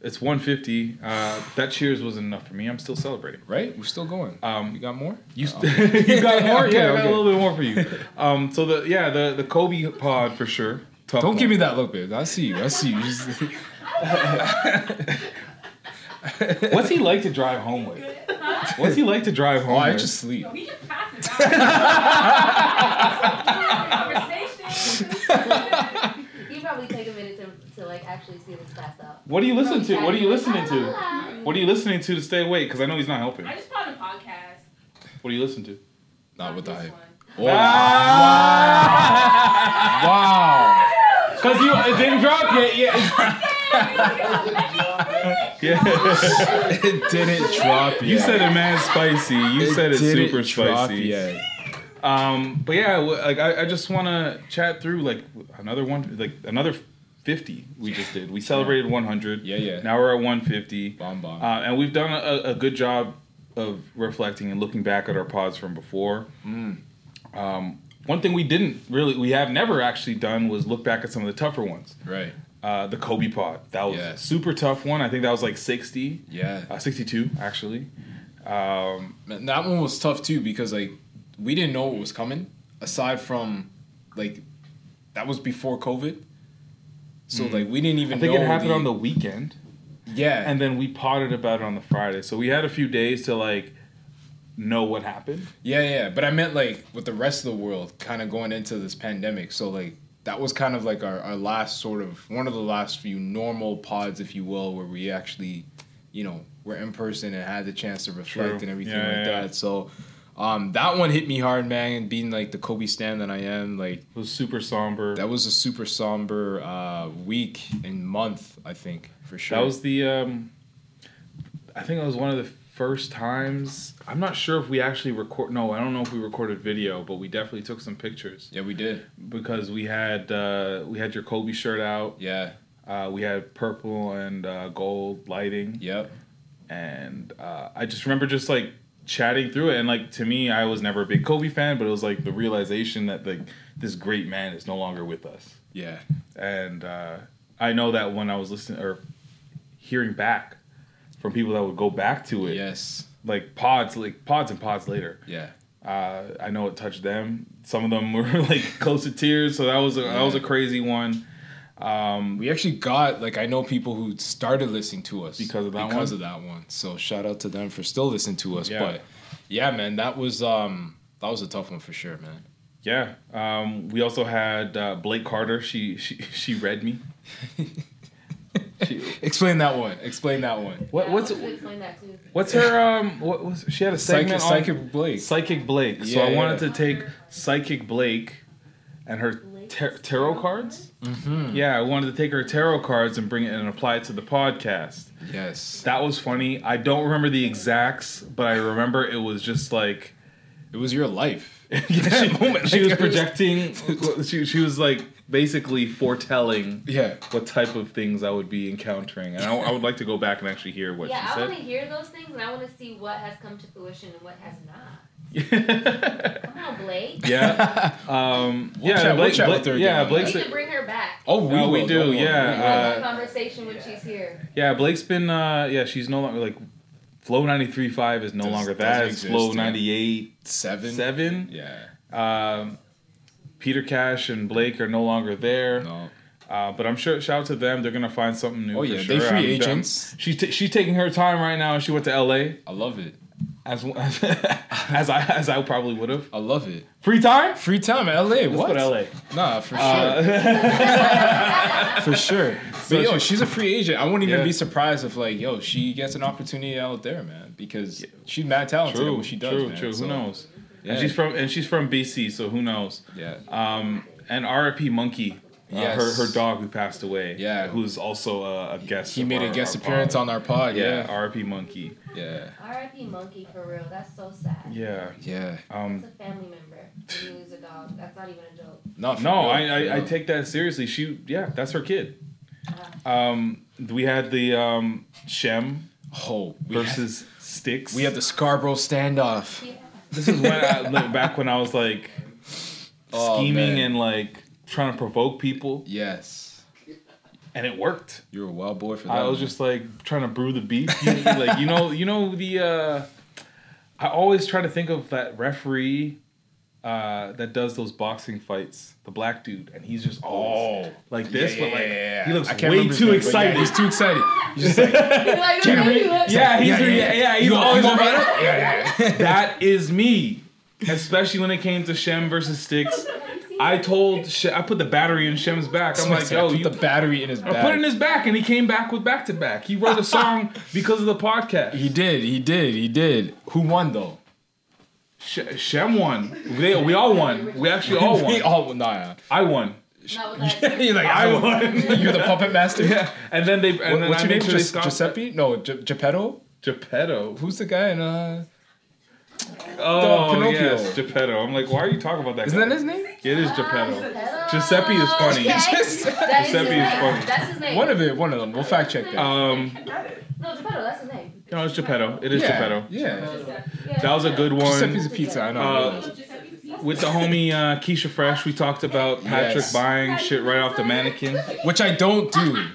it's 150. Uh, that cheers wasn't enough for me. I'm still celebrating. Right? We're still going. Um, you got more? You, st- you got more? Okay, yeah, I got a little bit more for you. Um, so the yeah the the Kobe pod for sure. Tough Don't one. give me that look, babe. I see you. I see you. Just- What's he like to drive home with? What's he like to drive home? oh, I with? just sleep. We can pass it back. You probably take a minute to, to like actually see this pass out. What do you listen to? What are you listening to? What are you listening to to stay awake? Because I know he's not helping. I just put on a podcast. What do you listen to? Not with the This hype. one. Oh, Ah! wow. Because you it didn't drop yet. Yeah. yeah. it didn't drop yet. You said it mad spicy. You said it didn't super drop spicy. yet. Um, but yeah, like I, I just want to chat through like another one, like another fifty we just did. We celebrated one hundred. Yeah, yeah. Now we're at one fifty. Bomb bomb. Uh, and we've done a, a good job of reflecting and looking back at our pods from before. Mm. Um, one thing we didn't really, we have never actually done was look back at some of the tougher ones. right. Uh, the Kobe pod. That was a super tough one. I think that was like 60, Yeah. uh, 62 actually. Um, that one was tough too because like we didn't know what was coming. Aside from like that was before COVID. So like we didn't even. I think know it happened on the weekend. Yeah. And then we potted about it on the Friday. So we had a few days to like know what happened. Yeah, yeah, but I meant like with the rest of the world kind of going into this pandemic. So like that was kind of like our, our last sort of one of the last few normal pods, if you will, where we actually, you know, were in person and had the chance to reflect True. and everything Yeah, like yeah, that. So um, that one hit me hard, man. And Being like the Kobe stan that I am, like It was super somber. that was a super somber uh, week and month, I think for sure. That was the. Um, I think it was one of the first times. I'm not sure if we actually record. No, I don't know if we recorded video, but we definitely took some pictures yeah, we did. because we had uh, we had your Kobe shirt out. Yeah. Uh, we had purple and uh, gold lighting, Yep. and uh, I just remember just like chatting through it. And like to me, I was never a big Kobe fan, but it was like the realization that like this great man is no longer with us. Yeah. and uh, I know that when I was listening or hearing back from people that would go back to it, Yes. like pods, like pods and pods later, Yeah. uh, I know it touched them. Some of them were like close to tears, so that was a, that was a crazy one. Um, We actually got like I know people who started listening to us Because of that because one? of that one. So shout out to them for still listening to us. Yeah. But yeah, man, that was um that was a tough one for sure, man. yeah, um, we also had uh, Blake Carter. She she she read me. she, Explain that one. Explain that one. what what's I explain that too. what's her um what was she had a segment Psychic, on Psychic Blake. Psychic Blake. so Yeah, I wanted yeah. to take Psychic Blake and her tar- tarot cards. Mm-hmm. Yeah, I wanted to take her tarot cards and bring it and apply it to the podcast. Yes. That was funny. I don't remember the exacts, but I remember it was just like It was your life. yeah, That she, moment, she was was- projecting. she she was like basically foretelling Yeah. what type of things I would be encountering, and I, I would like to go back and actually hear what she said. yeah, I want to hear those things, and I want to see what has come to fruition and what has not. Come on, Blake. Um, We'll yeah. chat- we'll Blake, chat Blake- with her yeah. Blake's We can bring her back. Oh, we, No, we do, don't yeah, We will. Have uh, a conversation when she's here. Yeah, Blake's been. Uh, yeah, she's no longer like. Flow 93.5 is no Does- longer that. It's exist, Flow yeah. 98 seven. 7. Yeah. Um, Peter Cash and Blake are no longer there. No. Uh, but I'm sure. Shout out to them. They're gonna find something new. Oh, for yeah, sure. they free I'm- agents. I'm- she's t- she's taking her time right now. She went to L.A. I love it. as as I as I probably would have. I love it. Free time. Free time LA. Let's what? go to L.A. Nah, for sure. Uh, for sure. But yo, she's a free agent. I wouldn't even Yeah. be surprised if like, yo, she gets an opportunity out there, man, because she's mad talented at True, what she does. true, man. true. So, Who knows? Yeah. And she's from and she's from BC, so who knows? Yeah. Um, and R.I.P. Monkey, uh, Yes. her her dog who passed away. Yeah. who's also a, a guest. He of made a guest appearance pod. on our pod. Yeah, Yeah. R.I.P. Monkey. Yeah. R.I.P. Monkey for real. That's so sad. Yeah. Yeah. Um, It's a family member. You lose a dog. That's not even a joke. Not for no, real, I, I, I take that seriously. She, yeah, that's her kid. Um, we had the um, Shem Oh, we had, versus Sticks. we had the Scarborough standoff. This is when I, like, back when I was like Oh, scheming man. and like trying to provoke people, Yes. and it worked. You're a wild boy for that. I was man. just like trying to brew the beef. You- like you know, you know the. Uh, I always try to think of that referee uh, that does those boxing fights, the black dude, and he's just always Oh. like this, Yeah, but like yeah, yeah, he looks way too name, but yeah, excited. he's too excited. He's just like, Like, Get him, okay, Rick. yeah, he's Yeah, yeah, yeah. yeah, he's You always you gonna about it. yeah, yeah. That is me, especially when it came to Shem versus Sticks. I told Sh- I put the battery in Shem's back. I'm like, yo, put you the battery in his I put it in his back, and he came back with back to back. He wrote a song because of the podcast. He did. He did. He did. Who won though? Sh- Shem won. They, we all won. We actually all We won. all nah. I won. Not. You're like I I won. You're the puppet master. Yeah, and then they and What- then what's I your name? made sure they Gius- Giuseppe? No, Gi- Geppetto. Geppetto. Who's the guy in uh? Oh, Pinocchio. yes, Geppetto. I'm like, why are you talking about that? Isn't guy? that his name? Yeah, It is Geppetto. Hello. Giuseppe is funny. Okay. That is his Giuseppe is name. funny. That's his name. One of it. One of them. We'll fact check that. Um, No, Geppetto, that's his name. No, it's Geppetto. It is yeah. Geppetto. Yeah. Yeah. That was a good one. Giuseppe's a pizza. I know. Uh, With the homie uh, Keisha Fresh, we talked about Patrick Yes. buying shit right off the mannequin. Which I don't do.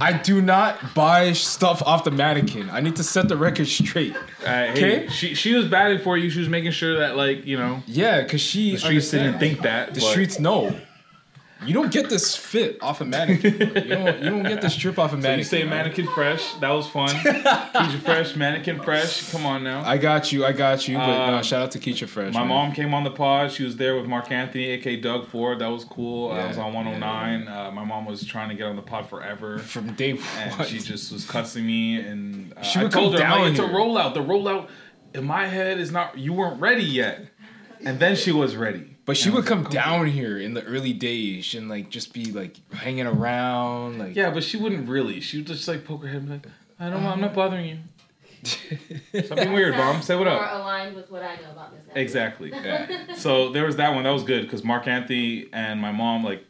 I do not buy stuff off the mannequin. I need to set the record straight. Uh, hey, Okay. she she was batting for you. She was making sure that like you know Yeah, because she the streets didn't think that. The but- streets know. You don't get this fit off a mannequin. bro. You don't. You don't get this strip off a So mannequin. you say man. mannequin fresh? That was fun. Keisha Fresh, mannequin fresh. Come on now. I got you. I got you. But Uh, no, shout out to Keisha Fresh. My man. mom came on the pod. She was there with Mark Anthony, aka Doug Ford. That was cool. I was on 109. Uh, my mom was trying to get on the pod forever. from day and one. she just was cussing me and uh, She I told come her I'm like, down it's a rollout the rollout in my head is not you weren't ready yet and then she was ready But she would come down here in the early days and like just be like hanging around. Like yeah but she wouldn't really she would just like poke her head and be like I don't know, I'm not bothering you something weird mom say what More up aligned with what I know about Miss Natalie. exactly Yeah. so there was that one that was good because Mark Anthony and my mom like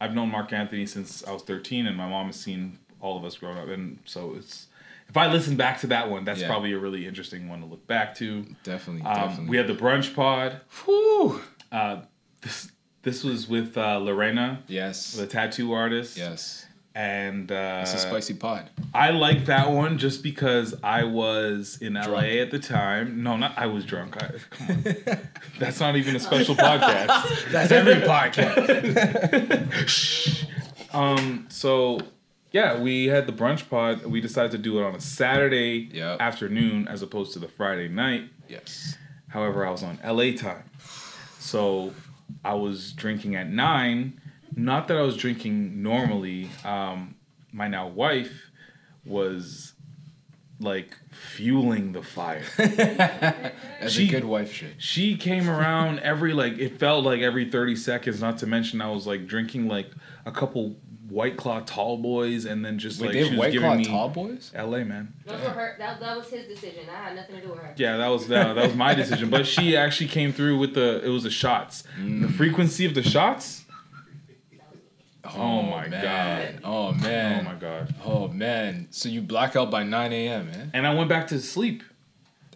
I've known Mark Anthony since I was 13 and my mom has seen all of us growing up and so it's if I listen back to that one that's Yeah. probably a really interesting one to look back to definitely, Um, definitely. we had the brunch pod. Whew. Uh, this this was with uh, Lorena, Yes. the tattoo artist. Yes. And uh, It's a spicy pod. I like that one just because I was in LA at the time. No, not I was drunk. I, come on. That's not even a special podcast. That's every podcast. Shh. Um, so yeah, we had the brunch pod. We decided to do it on a Saturday Yep. afternoon as opposed to the Friday night. Yes. However, I was on LA time. So I was drinking at nine. Not that I was drinking normally. Um, my now wife was like fueling the fire. That's She- a good wife shit. she came around every like it felt like every 30 seconds, not to mention I was like drinking like a couple white claw tall boys and then just Wait, like they she have was White giving Claw me tall boys? LA man. Those were her. That, that was his decision. I had nothing to do with her. Yeah, that was that, that was my decision. But she actually came through with the it was the shots. Mm. The frequency of the shots. Oh my man. Oh Oh man. Oh my god. Oh man. So you black out by 9 a.m. Man. And I went back to sleep.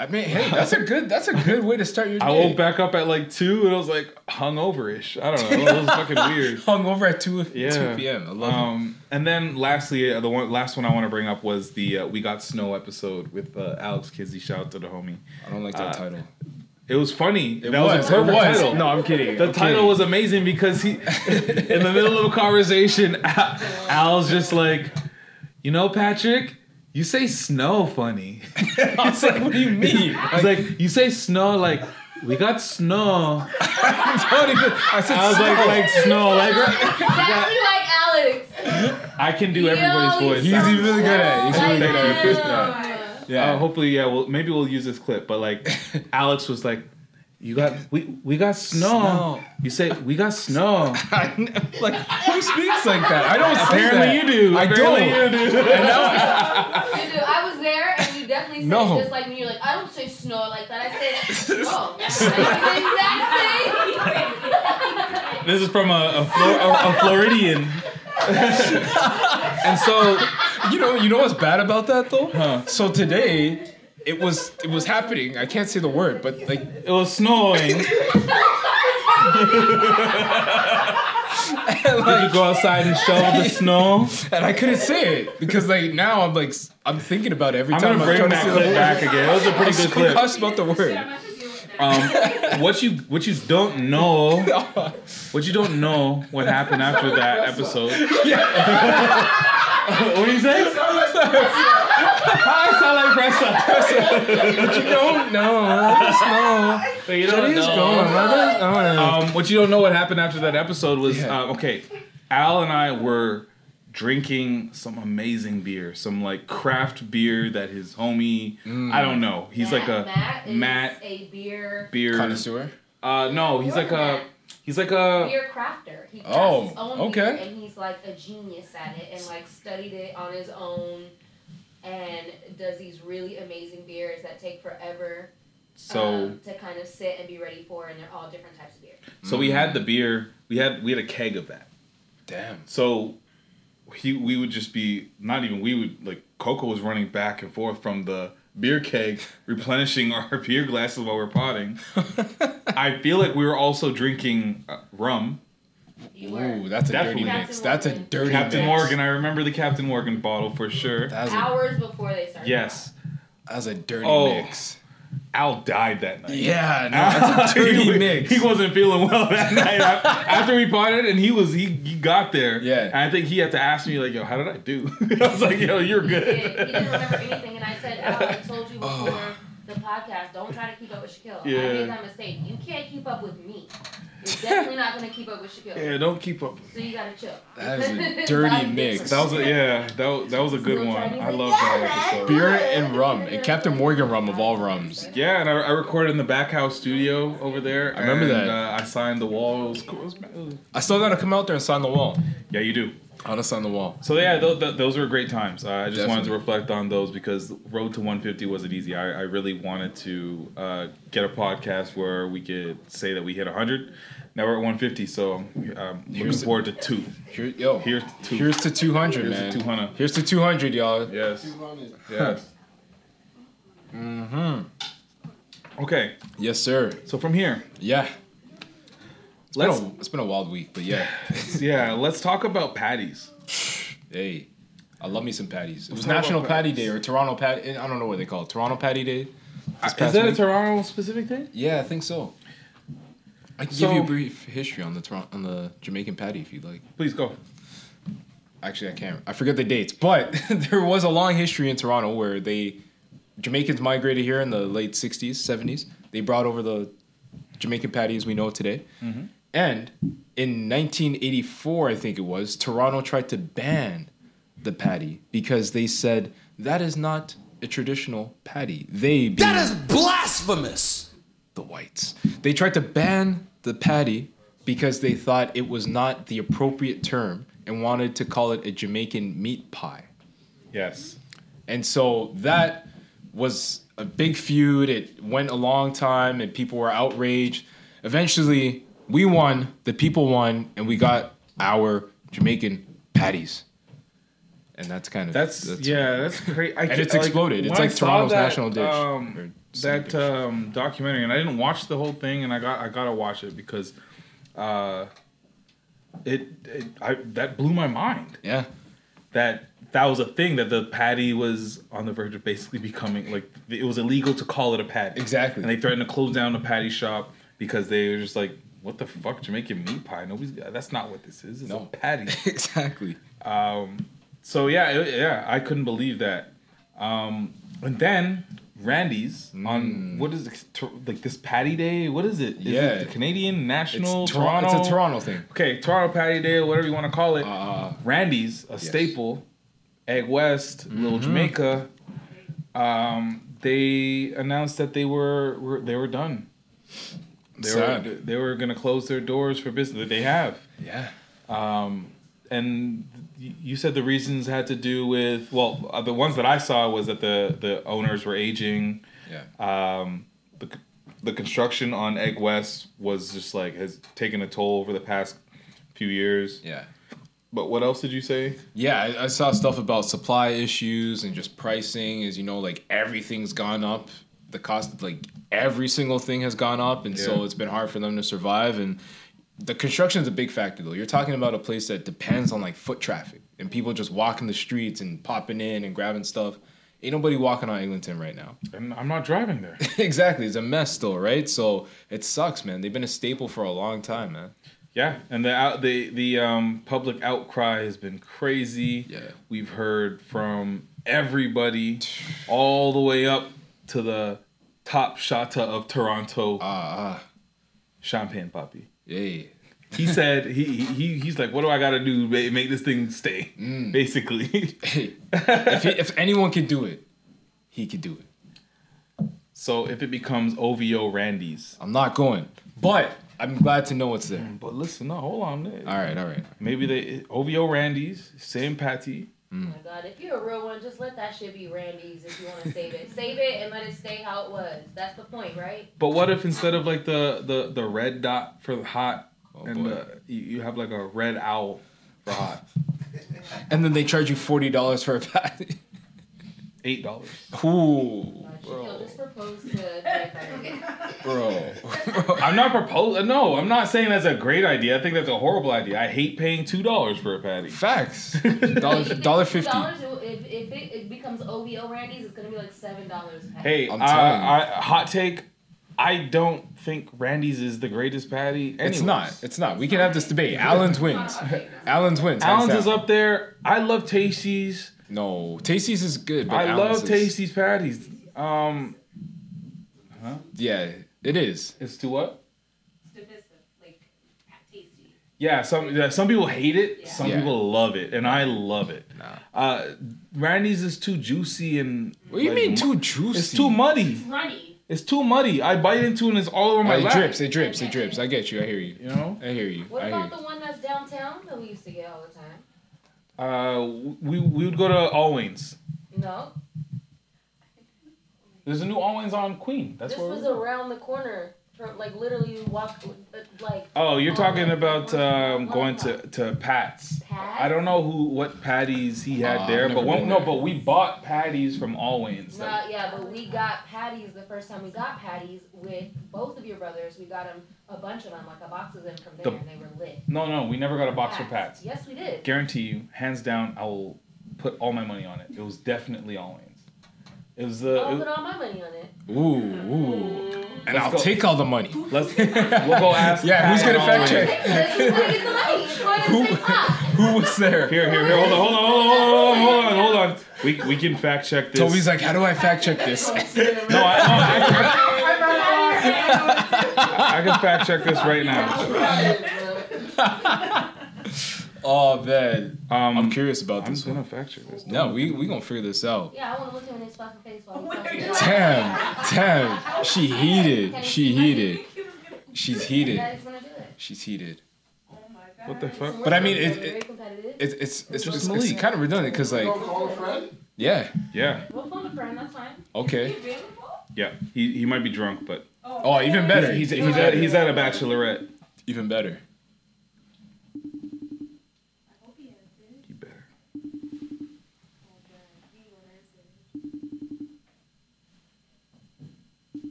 I mean, hey, that's a good. That's a good way to start your day. I woke back up at like two and I was like hungover-ish. I don't know. It was fucking weird. Hung over at 2, Yeah. 2 p.m. I love. Um, and then lastly, uh, the one last one I want to bring up was the uh, "We Got Snow" episode with uh, Alex Kizzy. Shout out to the homie. I don't like that uh, title. It was funny. It that was. was, a perfect was. title. No, I'm kidding. The I'm title kidding. was amazing because he, in the middle of a conversation, Al, Al's just like, you know, Patrick, you say snow funny. I was like, what do you mean? He's like, you say snow like we got snow. Don't even- I said I was like, snow. like snow, like Exactly like Alex. I can do Yo, everybody's voice. He's sound really good at it. He's really good at it. Yeah. Uh, hopefully, yeah. Well, maybe we'll use this clip. But like, Alex was like, "You got we we got snow." Snow. You say we got snow. like who speaks like that? I don't. Apparently, that. you do. I Apparently don't. You do. And now, You do. I was there, and you definitely said No. just like me. You're like, I don't say snow like that. I say snow. Like the exact. This is from a a, Flor- a, a Floridian. and so you know, you know what's bad about that though? Huh. So today, it was it was happening. I can't say the word, but like it was snowing. Did you go outside and shovel the snow? and I couldn't say it because like now I'm like I'm thinking about it every I'm time gonna I'm bring trying to that say clip the back again. That was a pretty I'm good so clip. cautious about the word. Um, what you what you don't know, what you don't know, what happened after that episode. what do you say? I sound like Pressa. But you don't know. Let know. But you don't us know. go. Let know. Um, what you don't know what happened after that episode was Yeah. uh, okay. Al and I were drinking some amazing beer, some like craft beer that his homie. I don't know. He's like a Matt is Matt a beer beer Connoisseur. Uh, no, he's like a he's like a beer crafter. He crafts Oh, his own okay. beer, and he's like a genius at it, and like studied it on his own, and does these really amazing beers that take forever. so. um, to kind of sit and be ready for, and they're all different types of beer. So we had the beer. We had we had a keg of that. Damn. So he we would just be not even we would like Coco was running back and forth from the beer keg, replenishing our beer glasses while we're potting. I feel like we were also drinking uh, rum. You were Ooh, that's a Definitely. dirty mix. That's a dirty mix. Captain mix. Morgan. I remember the Captain Morgan bottle for sure. That's a, hours before they started. Yes. that's a dirty Oh. mix. Al died that night. Yeah, no, that's a dirty he, mix. he wasn't feeling well that night Af- after we parted, and he was he, he got there. Yeah. and I think he had to ask me like, "Yo, how did I do?" I was like, "Yo, you're He good." didn't, he didn't remember anything, and I said, Al, I told you Oh. before the podcast, don't try to keep up with Shaquille. I Yeah. made that mistake. You can't keep up with me. You're definitely not going to keep up with Shaquille. Yeah, don't keep up. So you got to chill. That is a dirty mix. That was a, yeah, that was, that was a good one. I be love that episode. Beer and rum, and Captain Morgan rum of all rums. Yeah, and I, I recorded in the back house studio over there. I remember and, that. Uh, I signed the wall. It was cool. It was- it was- I still gotta come out there and sign the wall. yeah, you do. I wanna sign the wall. So yeah, th- th- those were great times. Uh, I just wanted to reflect on those because Road to 150 wasn't easy. I, I really wanted to uh, get a podcast where we could say that we hit 100. Now we're at 150, so I'm looking Here's forward to two. Here, yo, Here's to two. here's to 200, Here's to man. 200. Here's to 200, y'all. Yes. Yes. Mm-hmm. Okay, Yes, sir. so from here, Yeah. It's been, a, it's been a wild week, but yeah. yeah, let's talk about patties. hey, I love me some patties. It was talk about National Patty patties. Day or Toronto Patty. Eh, I don't know what they call it. Toronto Patty Day. Uh, this Is past that a week. Toronto specific thing? Yeah, I think so. I can give you a brief history on the on the Jamaican patty if you'd like. Please go. Actually, I can't. I forget the dates, but there was a long history in Toronto where they Jamaicans migrated here in the late '60s, '70s. They brought over the Jamaican patty as we know it today. Mm-hmm. And in 1984, I think it was, Toronto tried to ban the patty because they said that is not a traditional patty. They That is blasphemous. the whites. They tried to ban the patty because they thought it was not the appropriate term and wanted to call it a Jamaican meat pie. Yes. And so that was a big feud. It went a long time and people were outraged. Eventually, we won, the people won, and we got our Jamaican patties. And that's kind of That's, yeah, that's great. I And it's exploded. It's like Toronto's that, national dish, Um, that um, documentary, and I didn't watch the whole thing, and I got I gotta watch it because uh, it, it I that blew my mind. yeah. that that was a thing that the patty was on the verge of basically becoming like it was illegal to call it a patty. Exactly. And they threatened to close down the patty shop because they were just like, "What the fuck, Jamaican meat pie? Nobody's that's not what this is. It's No. a patty." exactly. Um, so yeah, it- yeah, I couldn't believe that. Um, and then Randy's on what is it, like this Patty Day? What is it? Is Mm. Yeah. it the Canadian National It's, Tor- Toronto? it's a Toronto thing. Okay, Toronto Patty Day, whatever you want to call it. Uh, Randy's, a staple. Egg West, Little Mhm. Jamaica. Um, they announced that they were, were they were done. They Sad. were they were gonna close their doors for business. They have. yeah. Um, and you said the reasons had to do with well, uh, the ones that I saw was that the the owners were aging. Yeah. Um, the the construction on Egg West was just like has taken a toll over the past few years. Yeah. But what else did you say? Yeah, I, I saw stuff about supply issues and just pricing. As you know, like everything's gone up. The cost, like every single thing, has gone up, and so it's been hard for them to survive. And the construction is a big factor, though. You're talking about a place that depends on like foot traffic and people just walking the streets and popping in and grabbing stuff. Ain't nobody walking on Eglinton right now. And I'm not driving there. exactly, it's a mess still, right? So it sucks, man. They've been a staple for a long time, man. Yeah, and the out the the um, public outcry has been crazy. Yeah. we've heard from everybody, all the way up to the top shata of Toronto, Ah, Champagne Papi. Yeah. He said he he he's like, what do I got to do to make this thing stay? Mm. Basically, Hey, if, he, if anyone could do it, he could do it. so if it becomes OVO Randy's, I'm not going, but I'm glad to know it's there. but listen, no, hold on, All right, all right. maybe they OVO Randy's, same patty. Oh mm. my god, if you're a real one, just let that shit be Randy's if you want to save it. Save it and let it stay how it was. That's the point, right? But what if instead of like the the the red dot for the hot, Oh, and boy. the, you, you have like a red owl for hot, And then they charge you forty dollars for a patty. eight dollars. Ooh, Yo, just propose to Drake. bro. I'm not proposing. No, I'm not saying that's a great idea. I think that's a horrible idea. I hate paying two dollars for a patty. Facts. Dollar dollar fifty. Dollars, if, if it, it becomes OVO Randy's, it's gonna be like seven dollars. Hey, I'm I, telling you. I, hot take. I don't think Randy's is the greatest patty. It's not. It's not. We can have this debate. Allen's wins. Allen's wins. hands Allen's is down. up there. I love Tasty's. No, Tasty's is good. But I Allen's love is- Tasty's patties. Um, Yeah, it is. it's to what? Divisive, like tasty. Yeah, some yeah, some people hate it. Yeah. Some Yeah. people love it, and I love it. Nah. Uh, Randy's is too juicy and. What do you like, mean too juicy? It's too muddy. Runny. It's too muddy. I bite into it and it's all over Oh, my it lap. drips. It drips. It drips. I get you. I hear you. You know. I hear you. What I hear about you. the one that's downtown that we used to get all the time? Uh, we we would go to Always. No, There's a new Always on Queen. That's this where. was around the corner. From like literally, you walk like. Oh, you're talking about um, going to to Pat's. Pat's? I don't know who what patties he had Uh, there, but one, been no, but we bought patties from Always. Nah, yeah, but we got patties the first time we got patties with both of your brothers. We got them a bunch of them, like a box of them from there, The- and they were lit. No, no, we never got a box for Pat's. Yes, we did. Guarantee you, hands down, I will put all my money on it. It was definitely Always. It was the. I'll it- put all my money on it. Ooh, ooh. And Let's I'll go. take all the money. let's we'll go ask. Yeah, who's gonna fact check? Let's just go get the money. It's going in the same pot. Who was there? Here, here, here. Hold on, hold on, hold on, hold on, hold on. We we can fact check this. Toby's like, how do I fact check this? no, I, no, I, I can fact check this right now. Oh man, Um, I'm curious about I'm this just gonna one. fact check this. No, we we gonna figure this out. Yeah, I want to look him in his fucking face while he's talking. Damn, damn. She heated. She heated. She's heated. Yeah, he's gonna do it. She's heated. Oh my god. What the fuck? But I mean, it- very it- competitive. It's it's it's, just it's, kind of redundant because like yeah Yeah, We'll phone a friend. That's fine. okay yeah. He he might be drunk, but oh even better he's he's at he's at a bachelorette. even better.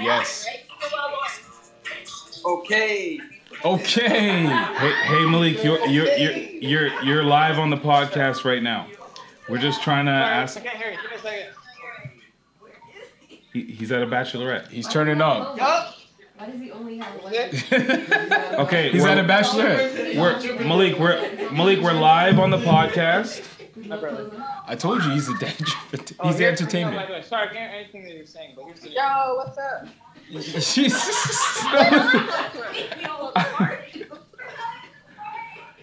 Yes. Okay, Okay. Hey, hey Malik, you're you're you're you're you're live on the podcast right now. We're just trying to ask. I can't hear you. Give me a second. He, he's at a bachelorette. He's turning up. Yup. Why does he only have one? Okay, He's at a bachelorette. We're Malik. We're Malik. We're live on the podcast. I told you he's the danger. Oh, he's Oh, the here- entertainment. no, by Sorry, I can't hear anything that you're saying, but here's the. Yo, what's up? Jesus.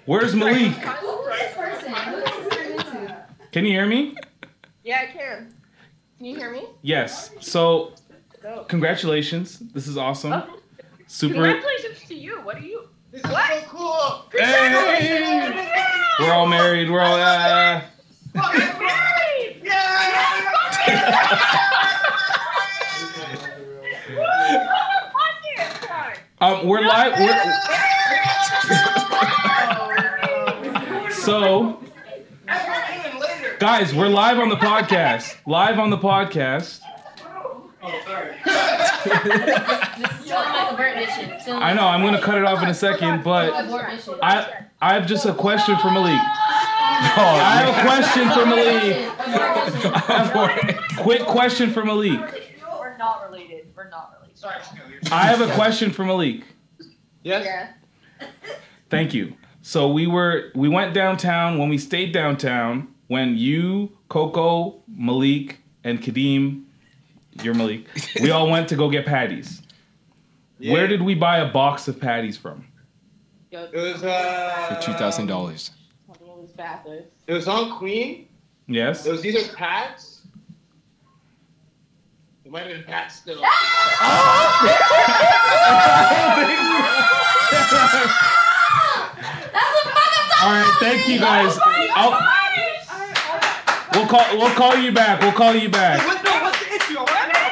Where's Malik? Who is this person? Who is this turned into? Can you hear me? Yeah, I can. Can you hear me? Yes. So, congratulations. This is awesome. Oh. Super. Congratulations to you. What are you? This What? is so cool. Hey! We're all married. We're all. Uh, Married! um, we're live. We're, so, guys, we're live on the podcast. Live on the podcast. This is still like Burt mission. Still I know. I'm gonna cut it off in a second, but a Burt mission. I I have just a question for Malik. Oh, I have a question for Malik. A Burt mission. Quick question for Malik. We're not related. We're not related. Sorry. I have a question for Malik. Yes. Yeah. Thank you. So we were we went downtown when we stayed downtown when you, Coco, Malik, and Kadeem, you're Malik, we all went to go get patties. Yeah. Where did we buy a box of patties from? It was uh. For two thousand dollars. Something was Bathurst. It was on Queen. Yes. It was either Pat's. It might have been Pat's still. That's a fucking. All right. Thank you guys. I'll, we'll call we'll call you back. We'll call you back. What, no, what's the issue? I wanna know.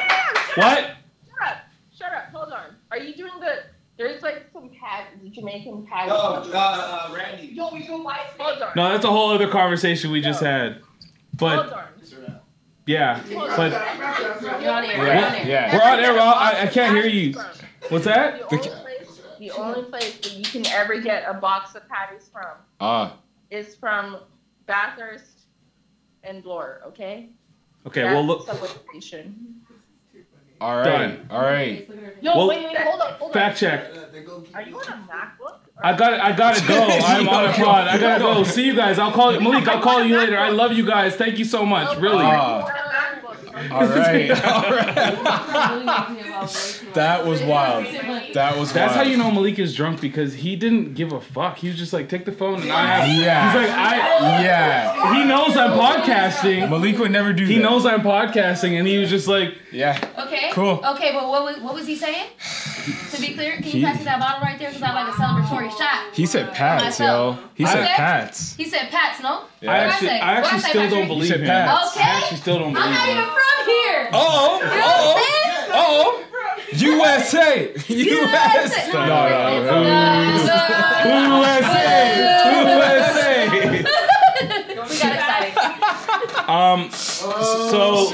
What? Shut up. Shut up. Hold on. Are you doing the? There's like some pad, Jamaican pad. Oh, uh, Randy. Yo, we go live. Hold on. No, that's a whole other conversation we just had. Hold But on. yeah, but You're on air. You're on air. yeah. we're on air. Well, I, I can't hear you. What's that? The only, place, the only place that you can ever get a box of patties from Ah, is from Bathurst and Bloor, okay? Okay. That's Well, look. The subway station. all right, Done. all right. Yo, Well, wait, wait, hold on, hold Fact check. on. Are you on a MacBook? I got I gotta go. I'm on a pod. I gotta go. See you guys. I'll call you Malik. I'll call you later. I love you guys. Thank you so much. Really. Ah, all right, all right. That was wild. That was That's how you know Malik is drunk because he didn't give a fuck. He was just like, take the phone and I have. Yeah. He's like, I. Yeah. He knows I'm podcasting. Malik would never do that. He that. knows I'm podcasting, and he was just like, Yeah. Okay. Cool. Okay, but what was what was he saying? To be clear, can you He- pass me that bottle right there? Because I like a celebratory shot. He said Pats, yo. He What said is? Pats. He said Pats, no? Yeah. I What'd actually, say? I What'd actually say, still Patrick? don't believe said him. Okay. I actually still don't I'm believe not him. even from here. Oh, You know what I'm saying? oh, USA, USA. USA. No, No, no, no. USA, USA. We got excited. Um, so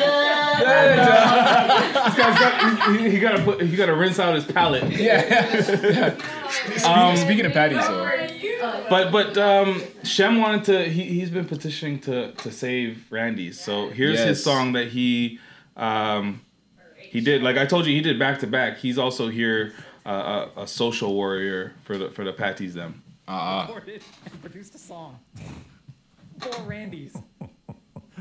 got he, he gotta put he gotta rinse out his palate. Yeah. Um, Speaking of patties, though. But but um, Shem wanted to. He he's been petitioning to to save Randy's. So here's Yes. his song that he um he did. Like I told you, he did back to back. He's also here uh, a, a social warrior for the for the patties them. Uh-uh. recorded and produced a song for Randy's.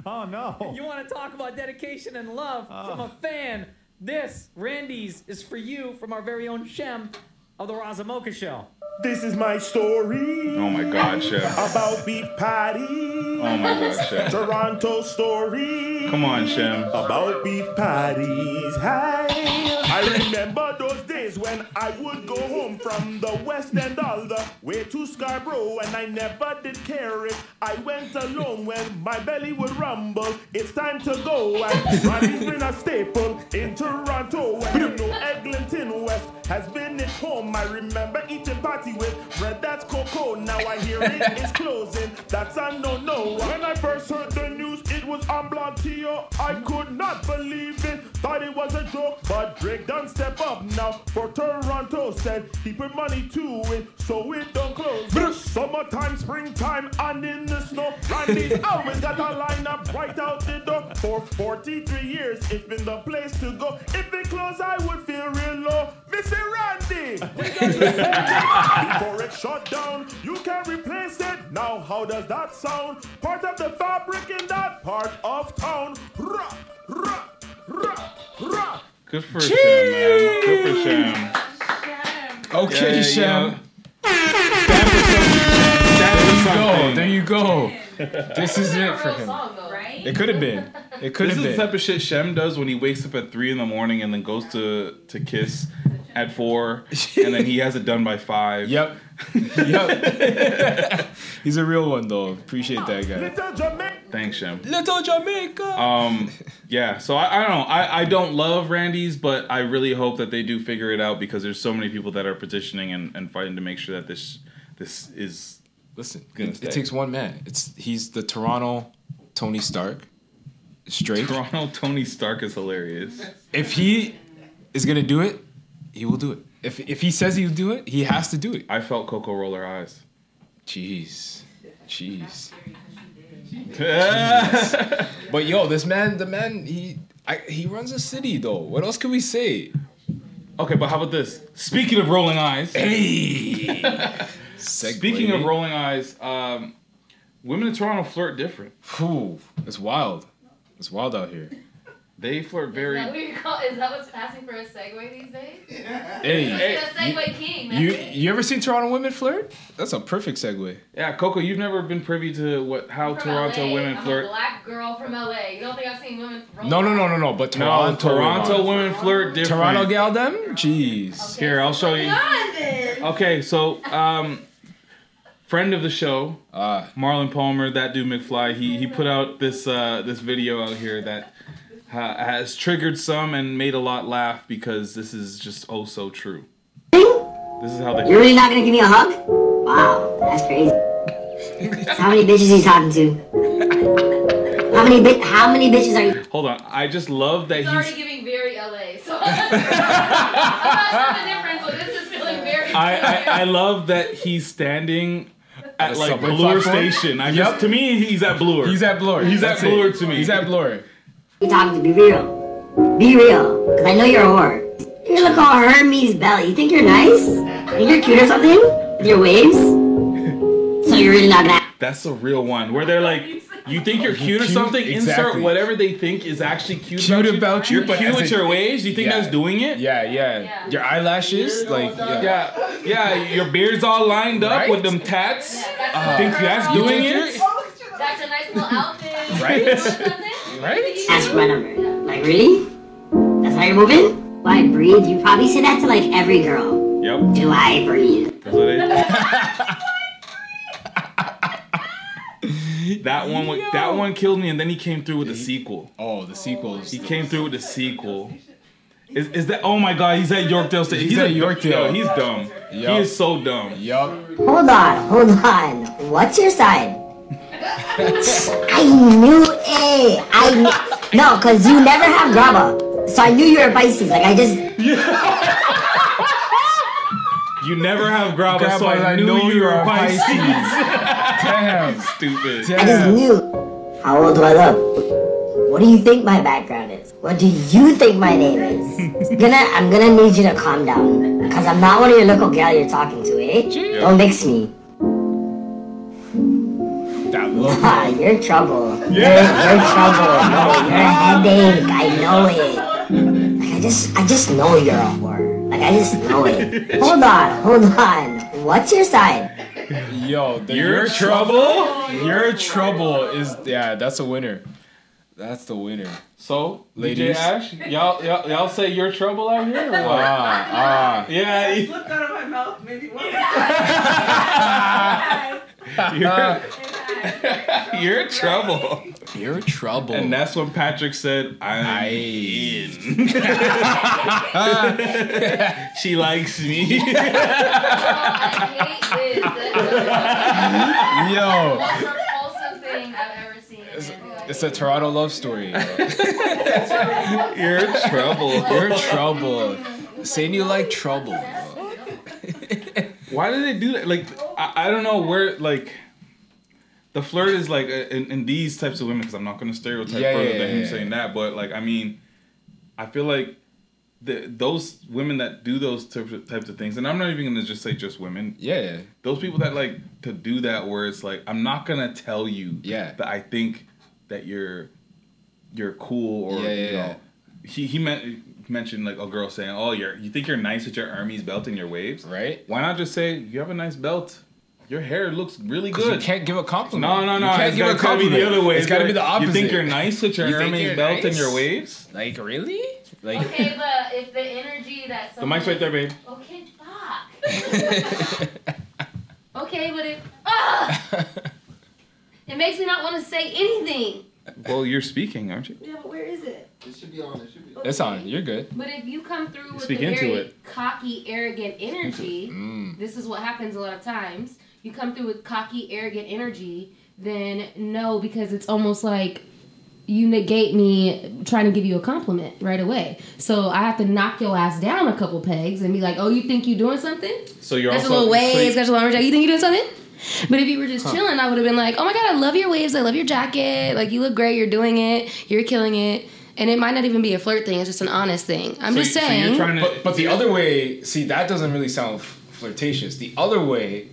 Oh no. You want to talk about dedication and love from a ah. fan? This Randy's is for you from our very own Shem of the Razamoka Show. This is my story Oh my God, Chef. about beef patties. Oh my God, Shem. Toronto story. Come on, Shem. About beef patties. Hey, I remember those days when I would go home from the West End all the way to Scarborough, and I never did care if I went alone when my belly would rumble. It's time to go, and Ronnie's been a staple in Toronto. And you know Eglinton West has been at home. I remember eating patty with bread that's cocoa. Now I hear it is closing. That's a no-no. When I first heard the news, it was on BlogTO. I could not believe. Thought it was a joke, but Drake done step up now for Toronto. Said he put money to it, so it don't close. Summertime, springtime, and in the snow. Randy's always got a lineup right out the door. For 43 years, it's been the place to go. If it close, I would feel real low. Mr. Randy, we got to send it before it shut down. You can replace it. Now, how does that sound? Part of the fabric in that part of town. Good for Shem, man. Good for Shem. Okay, Yeah, Shem. yeah. There you go. There you go. This is it for him. It could have been. It could have been. This is the type of shit Shem does when he wakes up at three in the morning and then goes to to kiss at four, and then he has it done by five. Yep. Yep. He's a real one though. Appreciate that guy. Little Jamaica. Thanks, Shem. Little Jamaica. Um, yeah. So I, I don't know. I, I don't love Randy's, but I really hope that they do figure it out because there's so many people that are petitioning and, and fighting to make sure that this this is Listen, gonna it, stay. it takes one man. It's he's the Toronto Tony Stark. Straight. Toronto Tony Stark is hilarious. If he is gonna do it, he will do it. If if he says he'll do it, he has to do it. I felt Coco roll her eyes. Jeez, jeez. Jeez. but yo, this man, the man, he I, he runs a city though. What else can we say? Okay, but how about this? Speaking of rolling eyes. Hey. Speaking of rolling eyes, um, women in Toronto flirt different. Whew, it's wild. It's wild out here. They flirt Is very. that, what you call, is that what's passing for a segue these days? Hey, You're the segue king, man. you you ever seen Toronto women flirt? That's a perfect segue. Yeah, Coco, you've never been privy to what how From Toronto LA. women I'm flirt. a black girl from LA. You don't think I've seen women roll No, no, no, no, no. But No, Toronto, Toronto women flirt different. Toronto gal them? Jeez. Here, I'll show you. Okay, so um, friend of the show, uh, Marlon Palmer, that dude McFly, he he put out this uh, this video out here that ha- has triggered some and made a lot laugh because this is just oh so true. This is how they. You're really not gonna give me a hug? Wow, that's crazy. How many bitches he's talking to? How many bi- How many bitches are you? Hold on, I just love that He's he's. already giving very LA. So I'm not sure the difference, but this is feeling very. I, I I love that he's standing at a like subway Bloor platform? Station. I Yep. just to me he's at Bloor. He's at Bloor. He's That's at it. Bloor to me. He's at Bloor. You talking to? Be real. Be real, cause I know you're a whore. You look all Hermes belly. You think you're nice? Think you're cute or something? With your waves? So you're really not gonna? That's a real one where they're like, you think you're cute or Cute? something? Insert whatever they think is actually cute, Cute about you, You're but cute with a- your waves. You think Yeah. that's doing it? Yeah, yeah. Your eyelashes, like, yeah. Yeah, yeah. Your beard's all lined up Right? with them tats. Uh, think that's you doing it? That's a nice little outfit. Right? You? Right? Ask for my number. Like really? That's how you're moving? Do I breathe? You probably say that to like every girl. Yep. Do I breathe? That's what they- that one, wa- that one killed me, and then he came through with the sequel. Oh, the sequels. He came through with the sequel. Is, is that? Oh my God! He's at Yorkdale State. He's a- at Yorkdale. Yo, he's dumb. He is so dumb. Yup. Hold on, hold on. What's your sign? I knew it. I kn- no, cause you never have grabba. So I knew you were a Pisces. Like I just You never have grabba, Grabba, so I, I knew know you you're were a Pisces. Damn. Stupid. I just Damn. knew. How old do I look? What do you think my background is? What do you think my name is? gonna I'm gonna need you to calm down. Cause I'm not one of your local gal you're talking to, eh? Don't mix me. That look. Ah, you're in trouble. You're, you're trouble. No, you're a headache. I know it. Like, I just, I just know you're a whore. Like I just know it. hold on, hold on. What's your sign? Yo, the You're your trouble? Your trouble is yeah, that's a winner. That's the winner. So, Ladies. DJ Ash, y'all, y'all, y'all say you're trouble out here or what? Ah, ah. yeah, you- Slipped out of my mouth maybe once. you're, you're trouble. You're trouble. And that's when Patrick said, "I'm Aye. in." she likes me. Oh, I hate this. Yo. the most repulsive thing I've ever seen. In a It's a Toronto love story. You're in trouble. You're in trouble. Saying you like trouble. Why do they do that? Like, I, I don't know where, like, the flirt is like uh, in, in these types of women, because I'm not going to stereotype Yeah, further yeah, than him yeah, saying that, but, like, I mean, I feel like the, those women that do those types of, types of things, and I'm not even going to just say just women. Yeah. Those people that like to do that, where it's like, I'm not going to tell you Yeah. that I think that you're you're cool or Yeah, yeah, you know yeah. he he meant, mentioned like a girl saying oh you're you think you're nice with your Hermes belt and your waves right why not just say you have a nice belt your hair looks really 'Cause good you can't give a compliment. no no no You can't it's give a gotta- gotta be compliment. the other way It's gotta be the opposite. you think you're nice with your You think Hermes you're belt and your waves Like really? Like Okay, but if the energy that the mic's right there babe Okay, fuck. okay, but it ah, it makes me not want to say anything. well you're speaking aren't you Yeah, but where is it? It should be on. It should be. it's on. You're good. But if you come through with Speak the into very it. cocky, arrogant energy, Mm. this is what happens a lot of times. You come through with cocky, arrogant energy, then no, because it's almost like you negate me trying to give you a compliment right away. So I have to knock your ass down a couple pegs and be like, "Oh, you think you're doing something? so you're Got your also little waves, so you- got your long jacket. You think you're doing something?" But if you were just Huh. chilling, I would have been like, "Oh my god, I love your waves. I love your jacket. Like you look great. You're doing it. You're killing it." And it might not even be a flirt thing. It's just an honest thing. I'm So just you- so saying. But, but the other way, see, that doesn't really sound flirtatious. The other way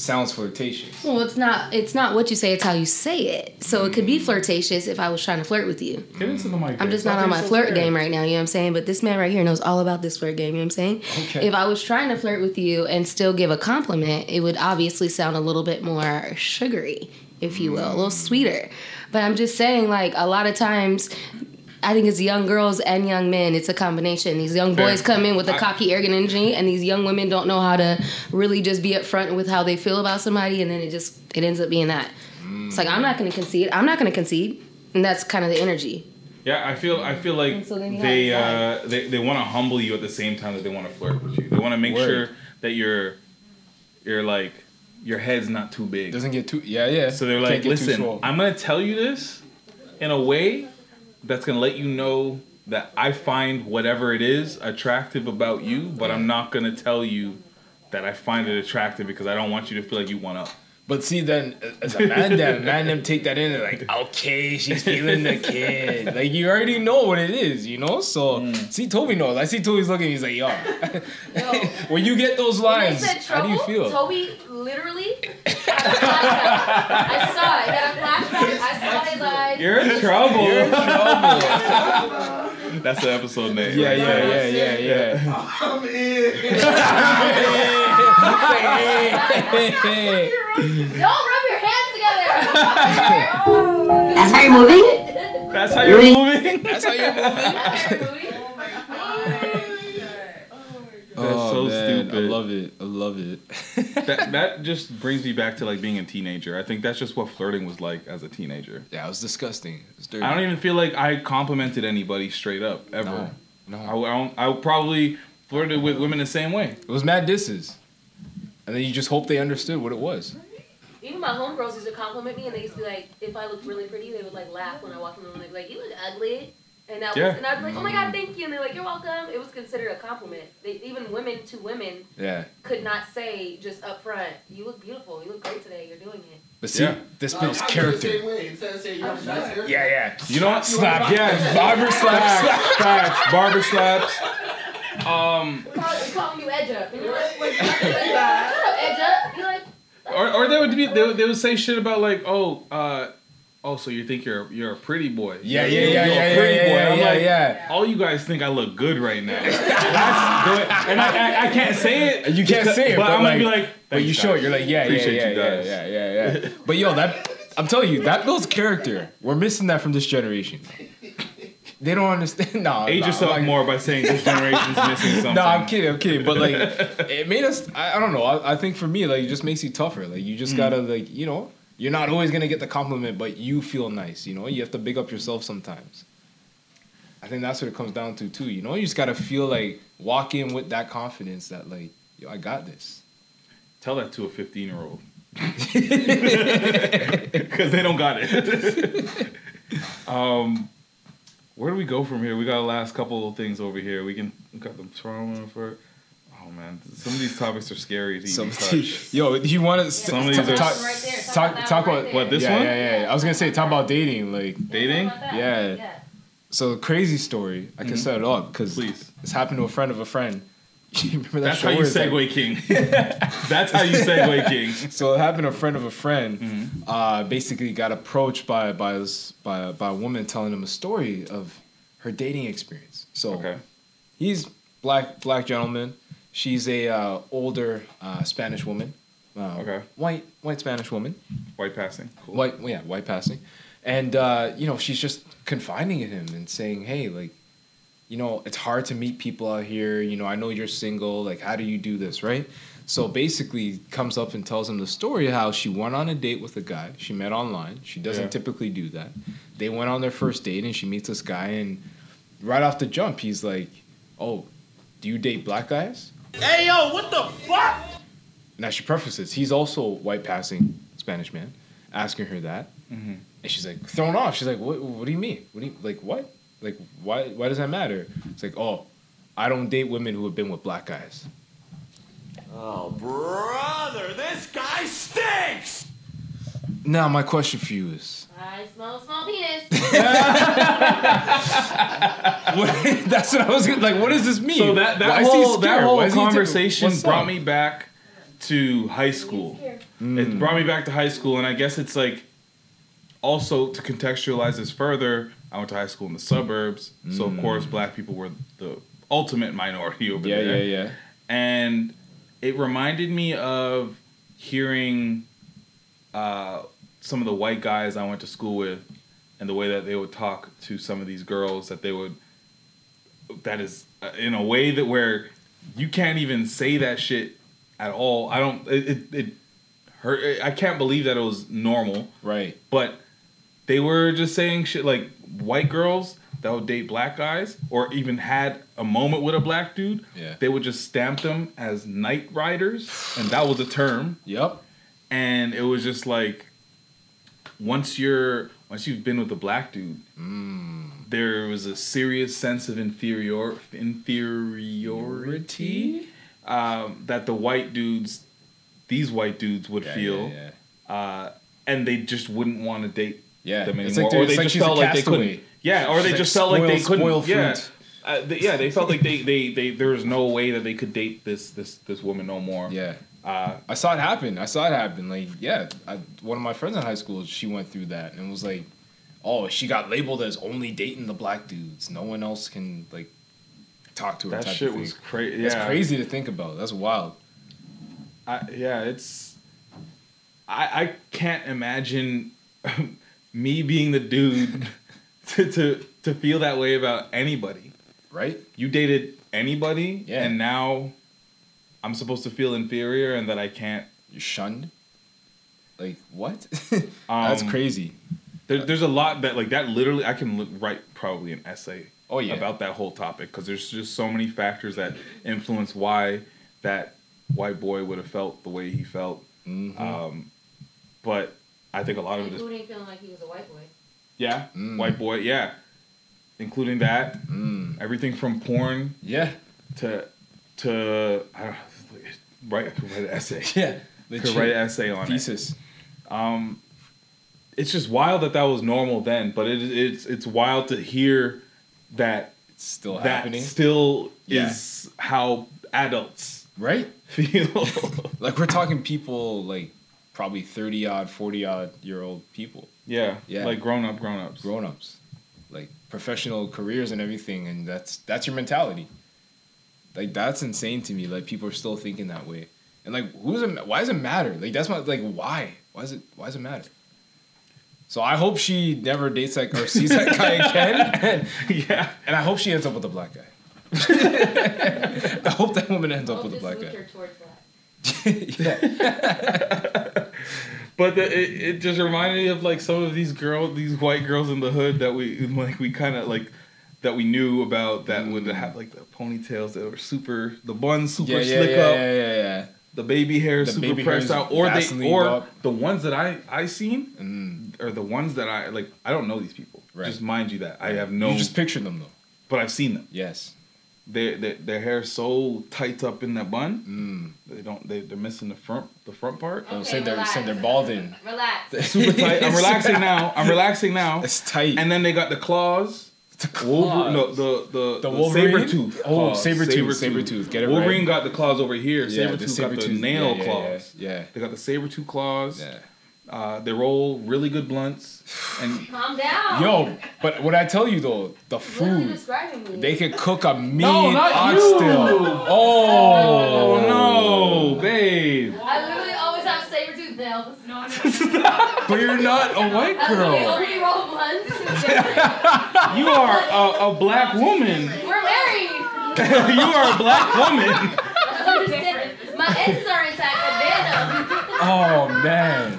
sounds flirtatious. Well, it's not. It's not what you say. It's how you say it. So it could be mm. flirtatious if I was trying to flirt with you. get into the mic I'm just not on my so flirt scared. game right now. You know what I'm saying? But this man right here knows all about this flirt game. You know what I'm saying? Okay. If I was trying to flirt with you and still give a compliment, it would obviously sound a little bit more sugary, if you will, a little sweeter. But I'm just saying, like a lot of times. I think it's young girls and young men. It's a combination. These young Fair. boys come in with a cocky, arrogant energy, and these young women don't know how to really just be upfront with how they feel about somebody, and then it just it ends up being that. It's like I'm not going to concede. I'm not going to concede, and that's kind of the energy. Yeah, I feel I feel like so they uh, they they want to humble you at the same time that they want to flirt with you. They want to make Word. sure that you're you're like your head's not too big. Doesn't get too yeah yeah. So they're Can't like, listen. I'm gonna tell you this in a way that's gonna let you know that I find whatever it is attractive about you, but I'm not gonna tell you that I find it attractive because I don't want you to feel like you want up. But see, then as a man, then man, them take that in. They're like, okay, she's feeling the kid. Like you already know what it is, you know. So Mm. see, Toby knows. I see Toby's looking. He's like, yo. when you get those When they lines, said how do you trouble, feel? Toby literally had a flashback. I saw it. He had a flashback. I saw his eyes. You're in trouble. You're in trouble. That's the episode name. Yeah, right yeah, there. yeah, yeah, yeah. I'm in. Don't rub your hands together. That's how you're moving? That's how you're moving. That's how you're moving. That's oh, my god. That's so man, stupid. I love it. I love it. that that just brings me back to like being a teenager. I think that's just what flirting was like as a teenager. Yeah, it was disgusting. It was dirty. I don't even feel like I complimented anybody straight up ever. No, I, I, don't, I probably flirted with women the same way. It was mad disses, and then you just hope they understood what it was. Even my homegirls used to compliment me, and they used to be like, if I looked really pretty, they would like laugh when I walked in the room. They'd be like, "You look ugly," and that Yeah. was, and I'd be like, "Oh my god, thank you," and they're like, "You're welcome." It was considered a compliment. They, even women to women Yeah. could not say just up front, "You look beautiful. You look great today. You're doing it." But see, Yeah. this builds I feel the character. same way. Instead of saying you have a nice hair. Yeah, yeah. You know what? Slap. Yeah, Barber slaps. Facts, facts. Barber slaps. Um, They call, they call you edge up, and you're like, "Wait, shut up, edge up." You're like, or, or they would be they would, they would say shit about like oh uh oh so you think you're you're a pretty boy Yeah, yeah, yeah, yeah, pretty yeah, boy yeah, I'm yeah, like yeah. all you guys think I look good right now that's good and I, I, I can't say it You can't because- say it, but, but, I'm like, gonna be like but you "Thanks, show it. You're like, yeah, yeah, Appreciate yeah, you yeah, guys. yeah, yeah, yeah. But yo, that I'm telling you, that builds character. We're missing that from this generation. They don't understand. No, age yourself like- more by saying this generation's missing something No, I'm kidding. I'm kidding. But like, it made us. I, I don't know. I, I think for me, like, it just makes you tougher. Like, you Mm. just gotta like, you know, you're not always gonna get the compliment, but you feel nice. You know, you have to big up yourself sometimes. I think that's what it comes down to too. You know, you just gotta feel like walk in with that confidence that like, yo, I got this. tell that to a 15 year old because they don't got it Um, where do we go from here? We got a last couple of things over here. We can we got the trauma for. Oh man, some of these topics are scary to Some even touch. yo, you want to Some of these are talk, Right there. Talk talk, about talk that about right what this yeah, one. Yeah, yeah, yeah. I was gonna say talk about dating, like Dating? Yeah. Yeah. So crazy story. I can Mhm. set it up because it's happened to a friend of a friend. That That's how you where it's like- segue, King. That's how you segue, King. So it happened a friend of a friend. Mm-hmm. Uh, basically, got approached by by this, by by a woman telling him a story of her dating experience. So Okay. he's black black gentleman. She's a uh, older uh, Spanish woman. Uh, Okay. White white Spanish woman. White passing. Cool. White yeah white passing, and uh, you know she's just confiding in him and saying, hey like. You know, it's hard to meet people out here. You know, I know you're single. Like, how do you do this, right? So basically, comes up and tells him the story of how she went on a date with a guy she met online. She doesn't Yeah. typically do that. They went on their first date, and she meets this guy, and right off the jump, he's like, "Oh, do you date black guys?" Hey yo, what the fuck? Now she prefaces, he's also white passing Spanish man, asking her that, Mm-hmm. and she's like thrown off. She's like, "What? What do you mean? What do you like? What? Like why? Why does that matter?" It's like, "Oh, I don't date women who have been with black guys." Oh, brother, this guy stinks! Now my question for you is, I smell small penis. what, that's what I was gonna, like. What does this mean? So that that Why is he whole that scared? whole is he tickle- conversation What's brought up? me back to high school. It hmm. brought me back to high school, and I guess it's like also to contextualize this further. I went to high school in the suburbs, so of course, black people were the ultimate minority over Yeah, there. Yeah, yeah, yeah. And it reminded me of hearing uh, some of the white guys I went to school with, and the way that they would talk to some of these girls that they would that is uh, in a way that where you can't even say that shit at all. I don't. It it, it hurt. I can't believe that it was normal. Right. But they were just saying shit like white girls that would date black guys, or even had a moment with a black dude. Yeah. They would just stamp them as night riders, and that was a term. Yep. And it was just like once you're once you've been with a black dude, there was a serious sense of inferior inferiority um, that the white dudes, these white dudes, would Yeah, feel, yeah, Uh, and they just wouldn't want to date Yeah, them it's anymore, like or they it's like just felt like they couldn't. Yeah, or She's they just felt like they couldn't. Yeah, uh, they, yeah, they felt like they, they, they there was no way that they could date this this this woman no more. Yeah. Uh, I saw it happen. I saw it happen. Like, yeah, I, one of my friends in high school, she went through that and was like, "Oh, she got labeled as only dating the black dudes. No one else can like talk to her." That type shit was crazy. Yeah. crazy to think about. That's wild. I, yeah, it's. I I can't imagine me being the dude to, to to feel that way about anybody. Right? You dated anybody, Yeah. and now I'm supposed to feel inferior and that I can't. You're shunned. Like what? That's Um, crazy. There, there's a lot that like that. Literally, I can look, write probably an essay. Oh, yeah. about that whole topic because there's just so many factors that influence why that white boy would have felt the way he felt. Mm-hmm. Um, but I think a lot of it is Including feeling like he was a white boy. Yeah, Mm. white boy. Yeah, including that. Everything from porn. Yeah. To to I don't know, write I could write an essay. Yeah, could legit. write an essay on Thesis. it. Um, it's just wild that that was normal then, but it, it's it's wild to hear that it's still that happening. Still Yeah. is how adults right feel. like we're talking people like probably 30 odd 40 odd year old people. Yeah, yeah. like grown up, grown ups, grown ups like professional careers and everything and that's that's your mentality. Like that's insane to me. Like people are still thinking that way. And like who's it why does it matter? Like that's my like why? Why does it why does it matter? So I hope she never dates that or sees that guy again. And, yeah. And I hope she ends up with a black guy. I hope that woman ends up with a black guy. But the, it, it just reminded me of like some of these girl, these white girls in the hood that we like we kind of like that we knew about that would have like the ponytails that were super, the buns super Yeah, slick yeah, up, yeah, yeah, yeah. the baby hair The super baby pressed out, or they or up. the ones that I I seen Mm. are the ones that I like. I don't know these people. Right. Just mind you that I have no. You just picture them though. but I've seen them. Yes. Their their, their hair so tight up in that bun. Mm. They don't. They they're missing the front the front part. Oh, say they're say they're balding. Relax. Super tight. I'm relaxing now. I'm relaxing now. It's tight. And then they got the claws. The claws. no, the the, The Wolverine? saber tooth. Oh, saber-tooth, saber-tooth. Get it Wolverine right. got the claws over here. Yeah, Saber the tooth got the saber-tooth- nail yeah, yeah, claws. yeah, yeah. They got the saber tooth claws. Yeah. Uh, they roll really good blunts. And Calm down. Yo, but what I tell you though, the What are food describing me? they could cook a mean No, not oxtail. you. Oh, no, babe. I literally always have saber tooth nails. No, no. But you're not a white I literally girl. only roll blunts. You are a, a black woman. We're married. you are a black woman. My edges are intact, but they. Oh man.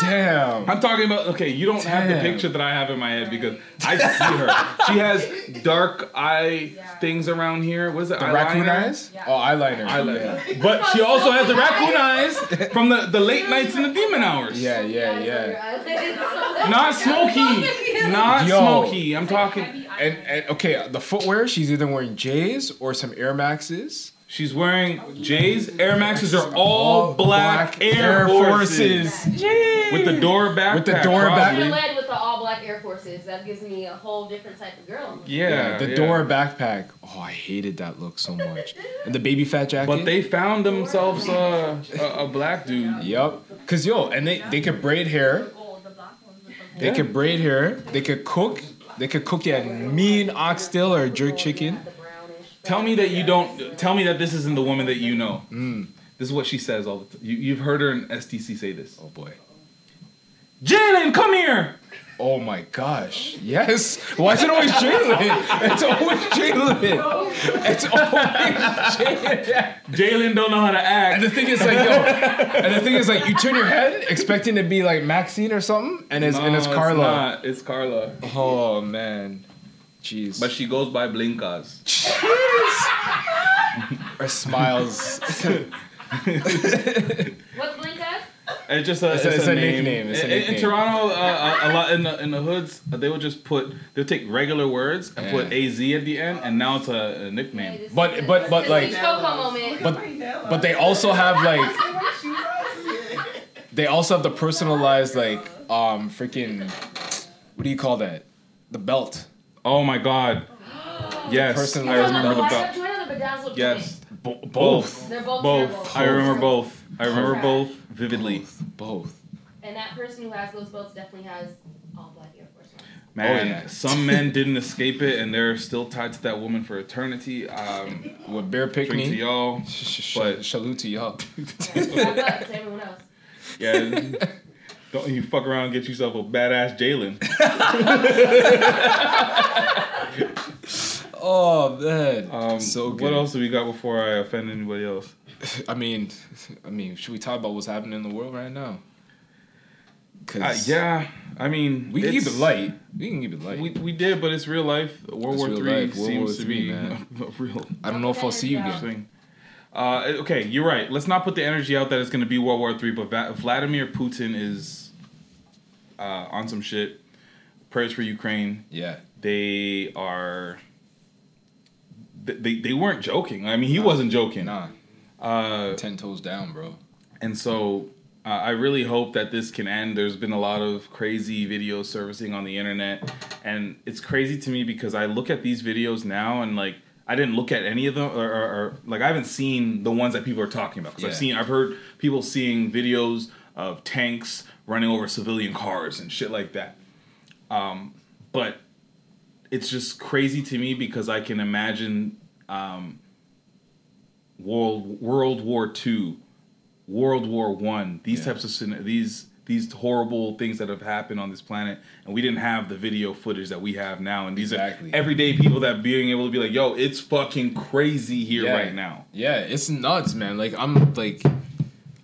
Damn. I'm talking about okay. You don't have the picture that I have in my head because I see her. She has dark eye things around here. What is it? The raccoon eyeliner? eyes? Oh, eyeliner. Eyeliner. But she also has the raccoon eyes from the, the late nights and the demon hours. Yeah, yeah, yeah. Not smoky. Not Yo. smoky. I'm talking. And, and okay, the footwear, she's either wearing J's or some Air Maxes. She's wearing J's. Air Maxes are all black, Air, Forces. With the door back. With the door back- You're led with the all black Air Forces. That gives me a whole different type of girl. Yeah, the yeah. Dora backpack. Oh, I hated that look so much. And the baby fat jacket. But they found themselves uh, a, a black dude. Yup. Cause yo, and they they could braid hair. They Yeah. could braid hair. They could cook. They could cook you a mean oxtail or a jerk chicken. Tell me that you don't. Tell me that this isn't the woman that you know. Mm. This is what she says all the time. You, you've heard her in STC say this. Oh boy. Jalen, come here. Oh my gosh. Yes. Why is it always Jalen? It's always Jalen. It's always Jalen. Jalen don't know how to act. And the thing is like, yo, and the thing is like, you turn your head expecting to be like Maxine or something, and it's and it's No, Carla. not. It's Carla. Oh man, jeez. But she goes by blinkers. Blinkas. or smiles. What's Blink at? It's just a, It's it's a- it's a a name. nickname, it's a In- in. Toronto, uh, a, a lot in the in the hoods, uh, they would just put they'll take regular words and put AZ at the end, and now it's a, a nickname. But but but like, but but they also have like, they also have the personalized like um freaking, what do you call that? The belt. Oh my god. Yes, I Personalized remember the belt. belt. Bedazzled Yes, Bo- both. They're both both. terrible. I remember both. I remember both vividly. Both. And that person who has those belts definitely has all black Air Force Ones. Man, Oh, yeah. some men didn't escape it, and they're still tied to that woman for eternity. Um, With bear drink to picnic. y'all, but Salute to y'all. Yeah, but to everyone else. yeah. Don't you fuck around and get yourself a badass Jalen. Oh man. Um, so good. What else do we got before I offend anybody else? I mean, I mean, should we talk about what's happening in the world right now? Uh, yeah, I mean, we can keep it light. We can keep it light. We, we did, but it's real life. World It's War Three life. World seems War to be man. real I don't know if I'll see you again. Uh, okay, you're right. Let's not put the energy out that it's going to be World War Three, but Va- Vladimir Putin is uh, on some shit. Prayers for Ukraine. Yeah. They are. They, they, weren't joking. I mean, he wasn't joking. Nah. Uh, Ten toes down, bro. and so uh, I really hope that this can end. There's been a lot of crazy videos surfacing on the internet, and it's crazy to me because I look at these videos now and like I didn't look at any of them, or, or, or like I haven't seen the ones that people are talking about because I've seen, I've heard people seeing videos of tanks running over civilian cars and shit like that. Um, but it's just crazy to me because I can imagine um, World World War Two, World War One, these types of these these horrible things that have happened on this planet, and we didn't have the video footage that we have now. And these Exactly. are everyday people that being able to be like, "Yo, it's fucking crazy here Yeah. right now." Yeah, it's nuts, man. Like I'm like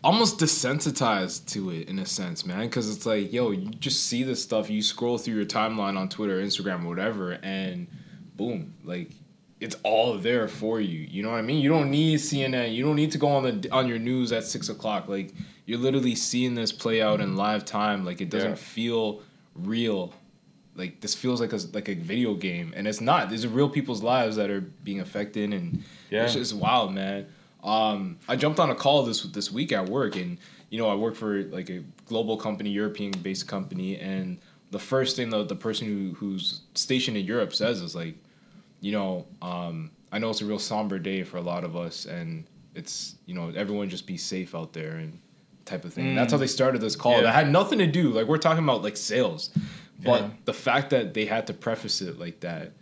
almost desensitized to it in a sense, man. Because it's like, yo, you just see this stuff. You scroll through your timeline on Twitter, Instagram, or whatever, and boom, like it's all there for you. You know what I mean? You don't need CNN. You don't need to go on the on your news at six o'clock. Like you're literally seeing this play out in live time. Like it doesn't Yeah. feel real like this feels like a like a video game, and it's not. These are real people's lives that are being affected, and Yeah. it's just wild, man. Um, I jumped on a call this this week at work, and you know I work for like a global company, European based company, and the first thing the the person who who's stationed in Europe says is like, you know, um, I know it's a real somber day for a lot of us, and it's you know everyone just be safe out there and type of thing. Mm. That's how they started this call. Yeah. That had nothing to do like we're talking about like sales, but Yeah. the fact that they had to preface it like that,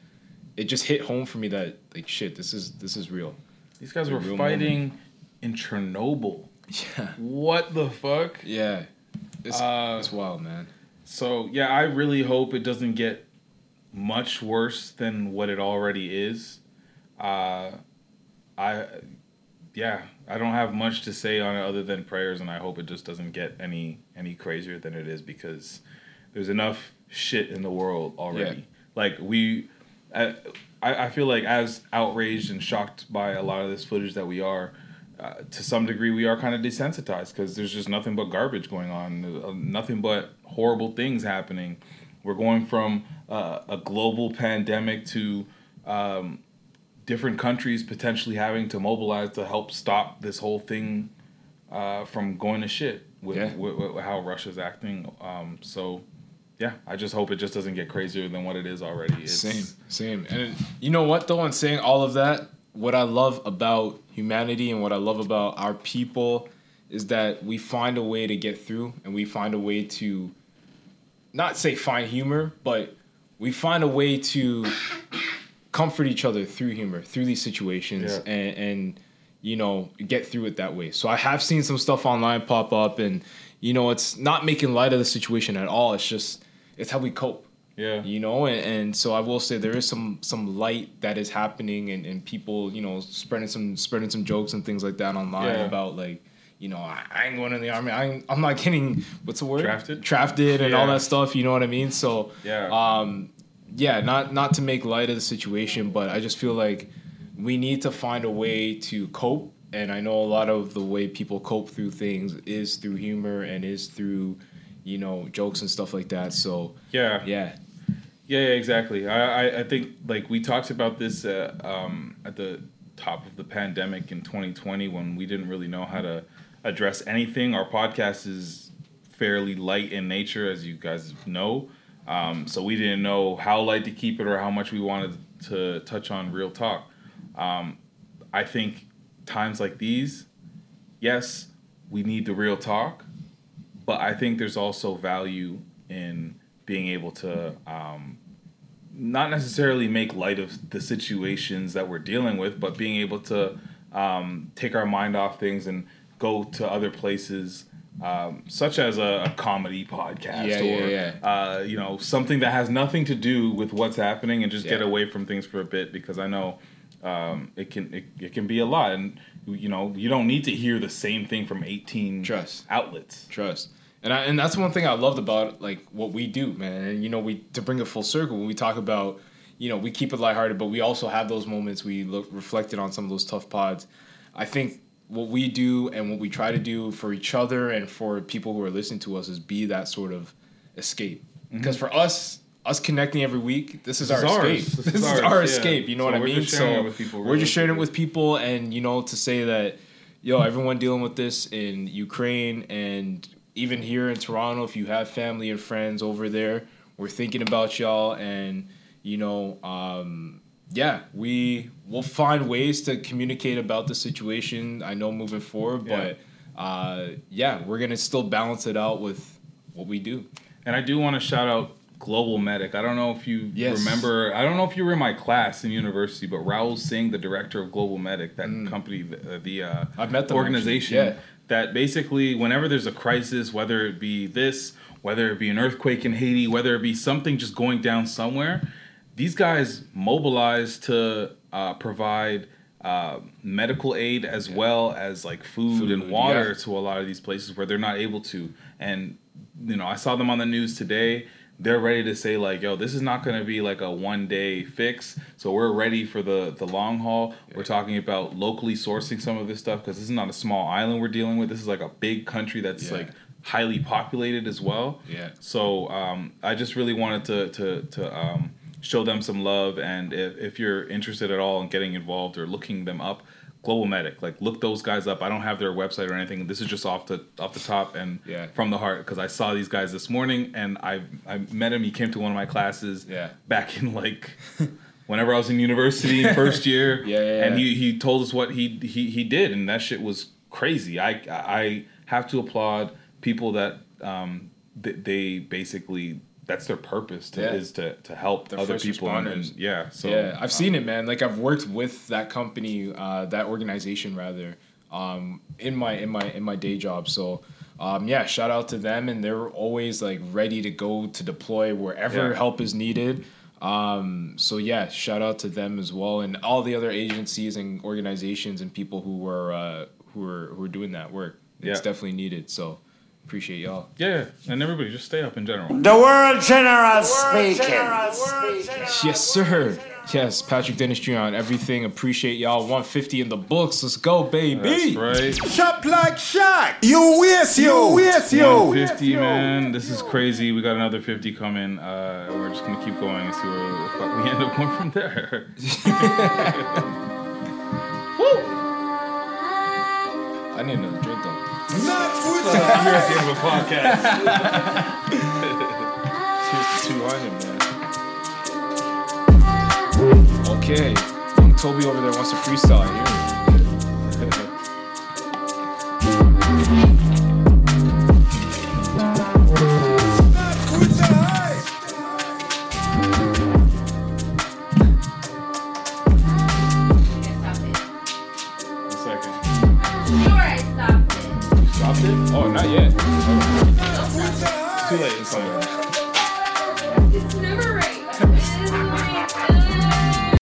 it just hit home for me that like shit, this is this is real. These guys were fighting in Chernobyl. Yeah. What the fuck? Yeah. It's, Uh, it's wild, man. So yeah, I really hope it doesn't get much worse than what it already is. Uh, I, yeah, I don't have much to say on it other than prayers, and I hope it just doesn't get any any crazier than it is because there's enough shit in the world already. Yeah. Like we, I, I feel like as outraged and shocked by a lot of this footage that we are. Uh, to some degree, we are kind of desensitized because there's just nothing but garbage going on, uh, nothing but horrible things happening. We're going from uh, a global pandemic to um, different countries potentially having to mobilize to help stop this whole thing uh, from going to shit with, Yeah. with, with how Russia's acting. Um, so, yeah, I just hope it just doesn't get crazier than what it is already. It's, Same, same. And it- you know what though, in saying all of that, what I love about humanity and what I love about our people is that we find a way to get through and we find a way to not say find humor, but we find a way to comfort each other through humor, through these situations Yeah. and, and you know, get through it that way. So I have seen some stuff online pop up and you know, it's not making light of the situation at all. It's just it's how we cope Yeah. you know and, and so i will say there is some some light that is happening and, and people you know spreading some spreading some jokes and things like that online Yeah. about like you know I, I ain't going in the army I ain't, i'm not getting what's the word Drafted? drafted and all that stuff you know what i mean so Yeah. um yeah not not to make light of the situation but i just feel like we need to find a way to cope and i know a lot of the way people cope through things is through humor and is through you know jokes and stuff like that so Yeah. yeah Yeah, yeah, exactly. I, I, I think like we talked about this uh, um, at the top of the pandemic in 2020 when we didn't really know how to address anything. Our podcast is fairly light in nature, as you guys know. Um, so we didn't know how light to keep it or how much we wanted to touch on real talk. Um, I think times like these, yes, we need the real talk, but I think there's also value in being able to um, not necessarily make light of the situations that we're dealing with, but being able to um, take our mind off things and go to other places, um, such as a, a comedy podcast Yeah, or yeah, Uh, you know something that has nothing to do with what's happening, and just get away from things for a bit because I know um, it can it, it can be a lot, and you know you don't need to hear the same thing from eighteen Trust. outlets. trust and I, and that's one thing I loved about like what we do, man. And you know, we to bring it full circle when we talk about, you know, we keep it lighthearted, but we also have those moments we look reflected on some of those tough pods. I think what we do and what we try to do for each other and for people who are listening to us is be that sort of escape. Because for us, us connecting every week, this is This our is escape. This This, is ours, our yeah. escape. You know So what I we're mean? just sharing so it with we're just sharing it with people, and you know, to say that, yo, everyone dealing with this in Ukraine and even here in Toronto, if you have family and friends over there, we're thinking about y'all, and you know, um, yeah, we will find ways to communicate about the situation. I know moving forward, but uh, yeah, we're gonna still balance it out with what we do. And I do want to shout out Global Medic. I don't know if you Yes. remember. I don't know if you were in my class in university, but Rahul Singh, the director of Global Medic, that company, the, the uh, Mm. I've met them, organization. Yeah. that basically, whenever there's a crisis, whether it be this, whether it be an earthquake in Haiti, whether it be something just going down somewhere, these guys mobilize to uh, provide. Uh, medical aid as well as like food, Food, and water yeah. to a lot of these places where they're not able to. And you know, I saw them on the news today. They're ready to say like, "Yo, this is not going to be like a one day fix." So we're ready for the the long haul. We're talking about locally sourcing some of this stuff because this is not a small island we're dealing with. This is like a big country that's Yeah. like highly populated as well. Yeah. So um, I just really wanted to to to um, show them some love, and if, if you're interested at all in getting involved or looking them up, Global Medic, like look those guys up. I don't have their website or anything. This is just off the off the top and Yeah. from the heart because I saw these guys this morning and I I met him. He came to one of my classes. Yeah. Back in like. Whenever I was in university in first year, Yeah, yeah, and he, he told us what he, he he did, and that shit was crazy. I I have to applaud people that um th- they basically that's their purpose to, Yeah. is to to help The other people. And, responders. and yeah, so yeah, I've um, seen it, man. Like I've worked with that company, uh, that organization rather, um, in my in my in my day job. So. Um, yeah, shout out to them, and they're always like ready to go to deploy wherever Yeah. help is needed. Um, so yeah, shout out to them as well, and all the other agencies and organizations and people who were uh, who are who are doing that work. It's Yeah. definitely needed. So appreciate y'all. Yeah, and everybody just stay up in general. The world general speaking. Yes, sir. Yes, Patrick Dennis Jr. on everything. Appreciate y'all. 150 in the books. Let's go, baby. That's right. Shop like Shaq. You waste you. Waste you. 150, man. This is crazy. We got another 50 coming. Uh, we're just gonna keep going and see where the fuck we end up going from there. Woo! I need another drink You're at the end of a podcast. Here's the 200, man. Okay. Young Toby over there wants to freestyle. I hear Oh, not yet. Too late.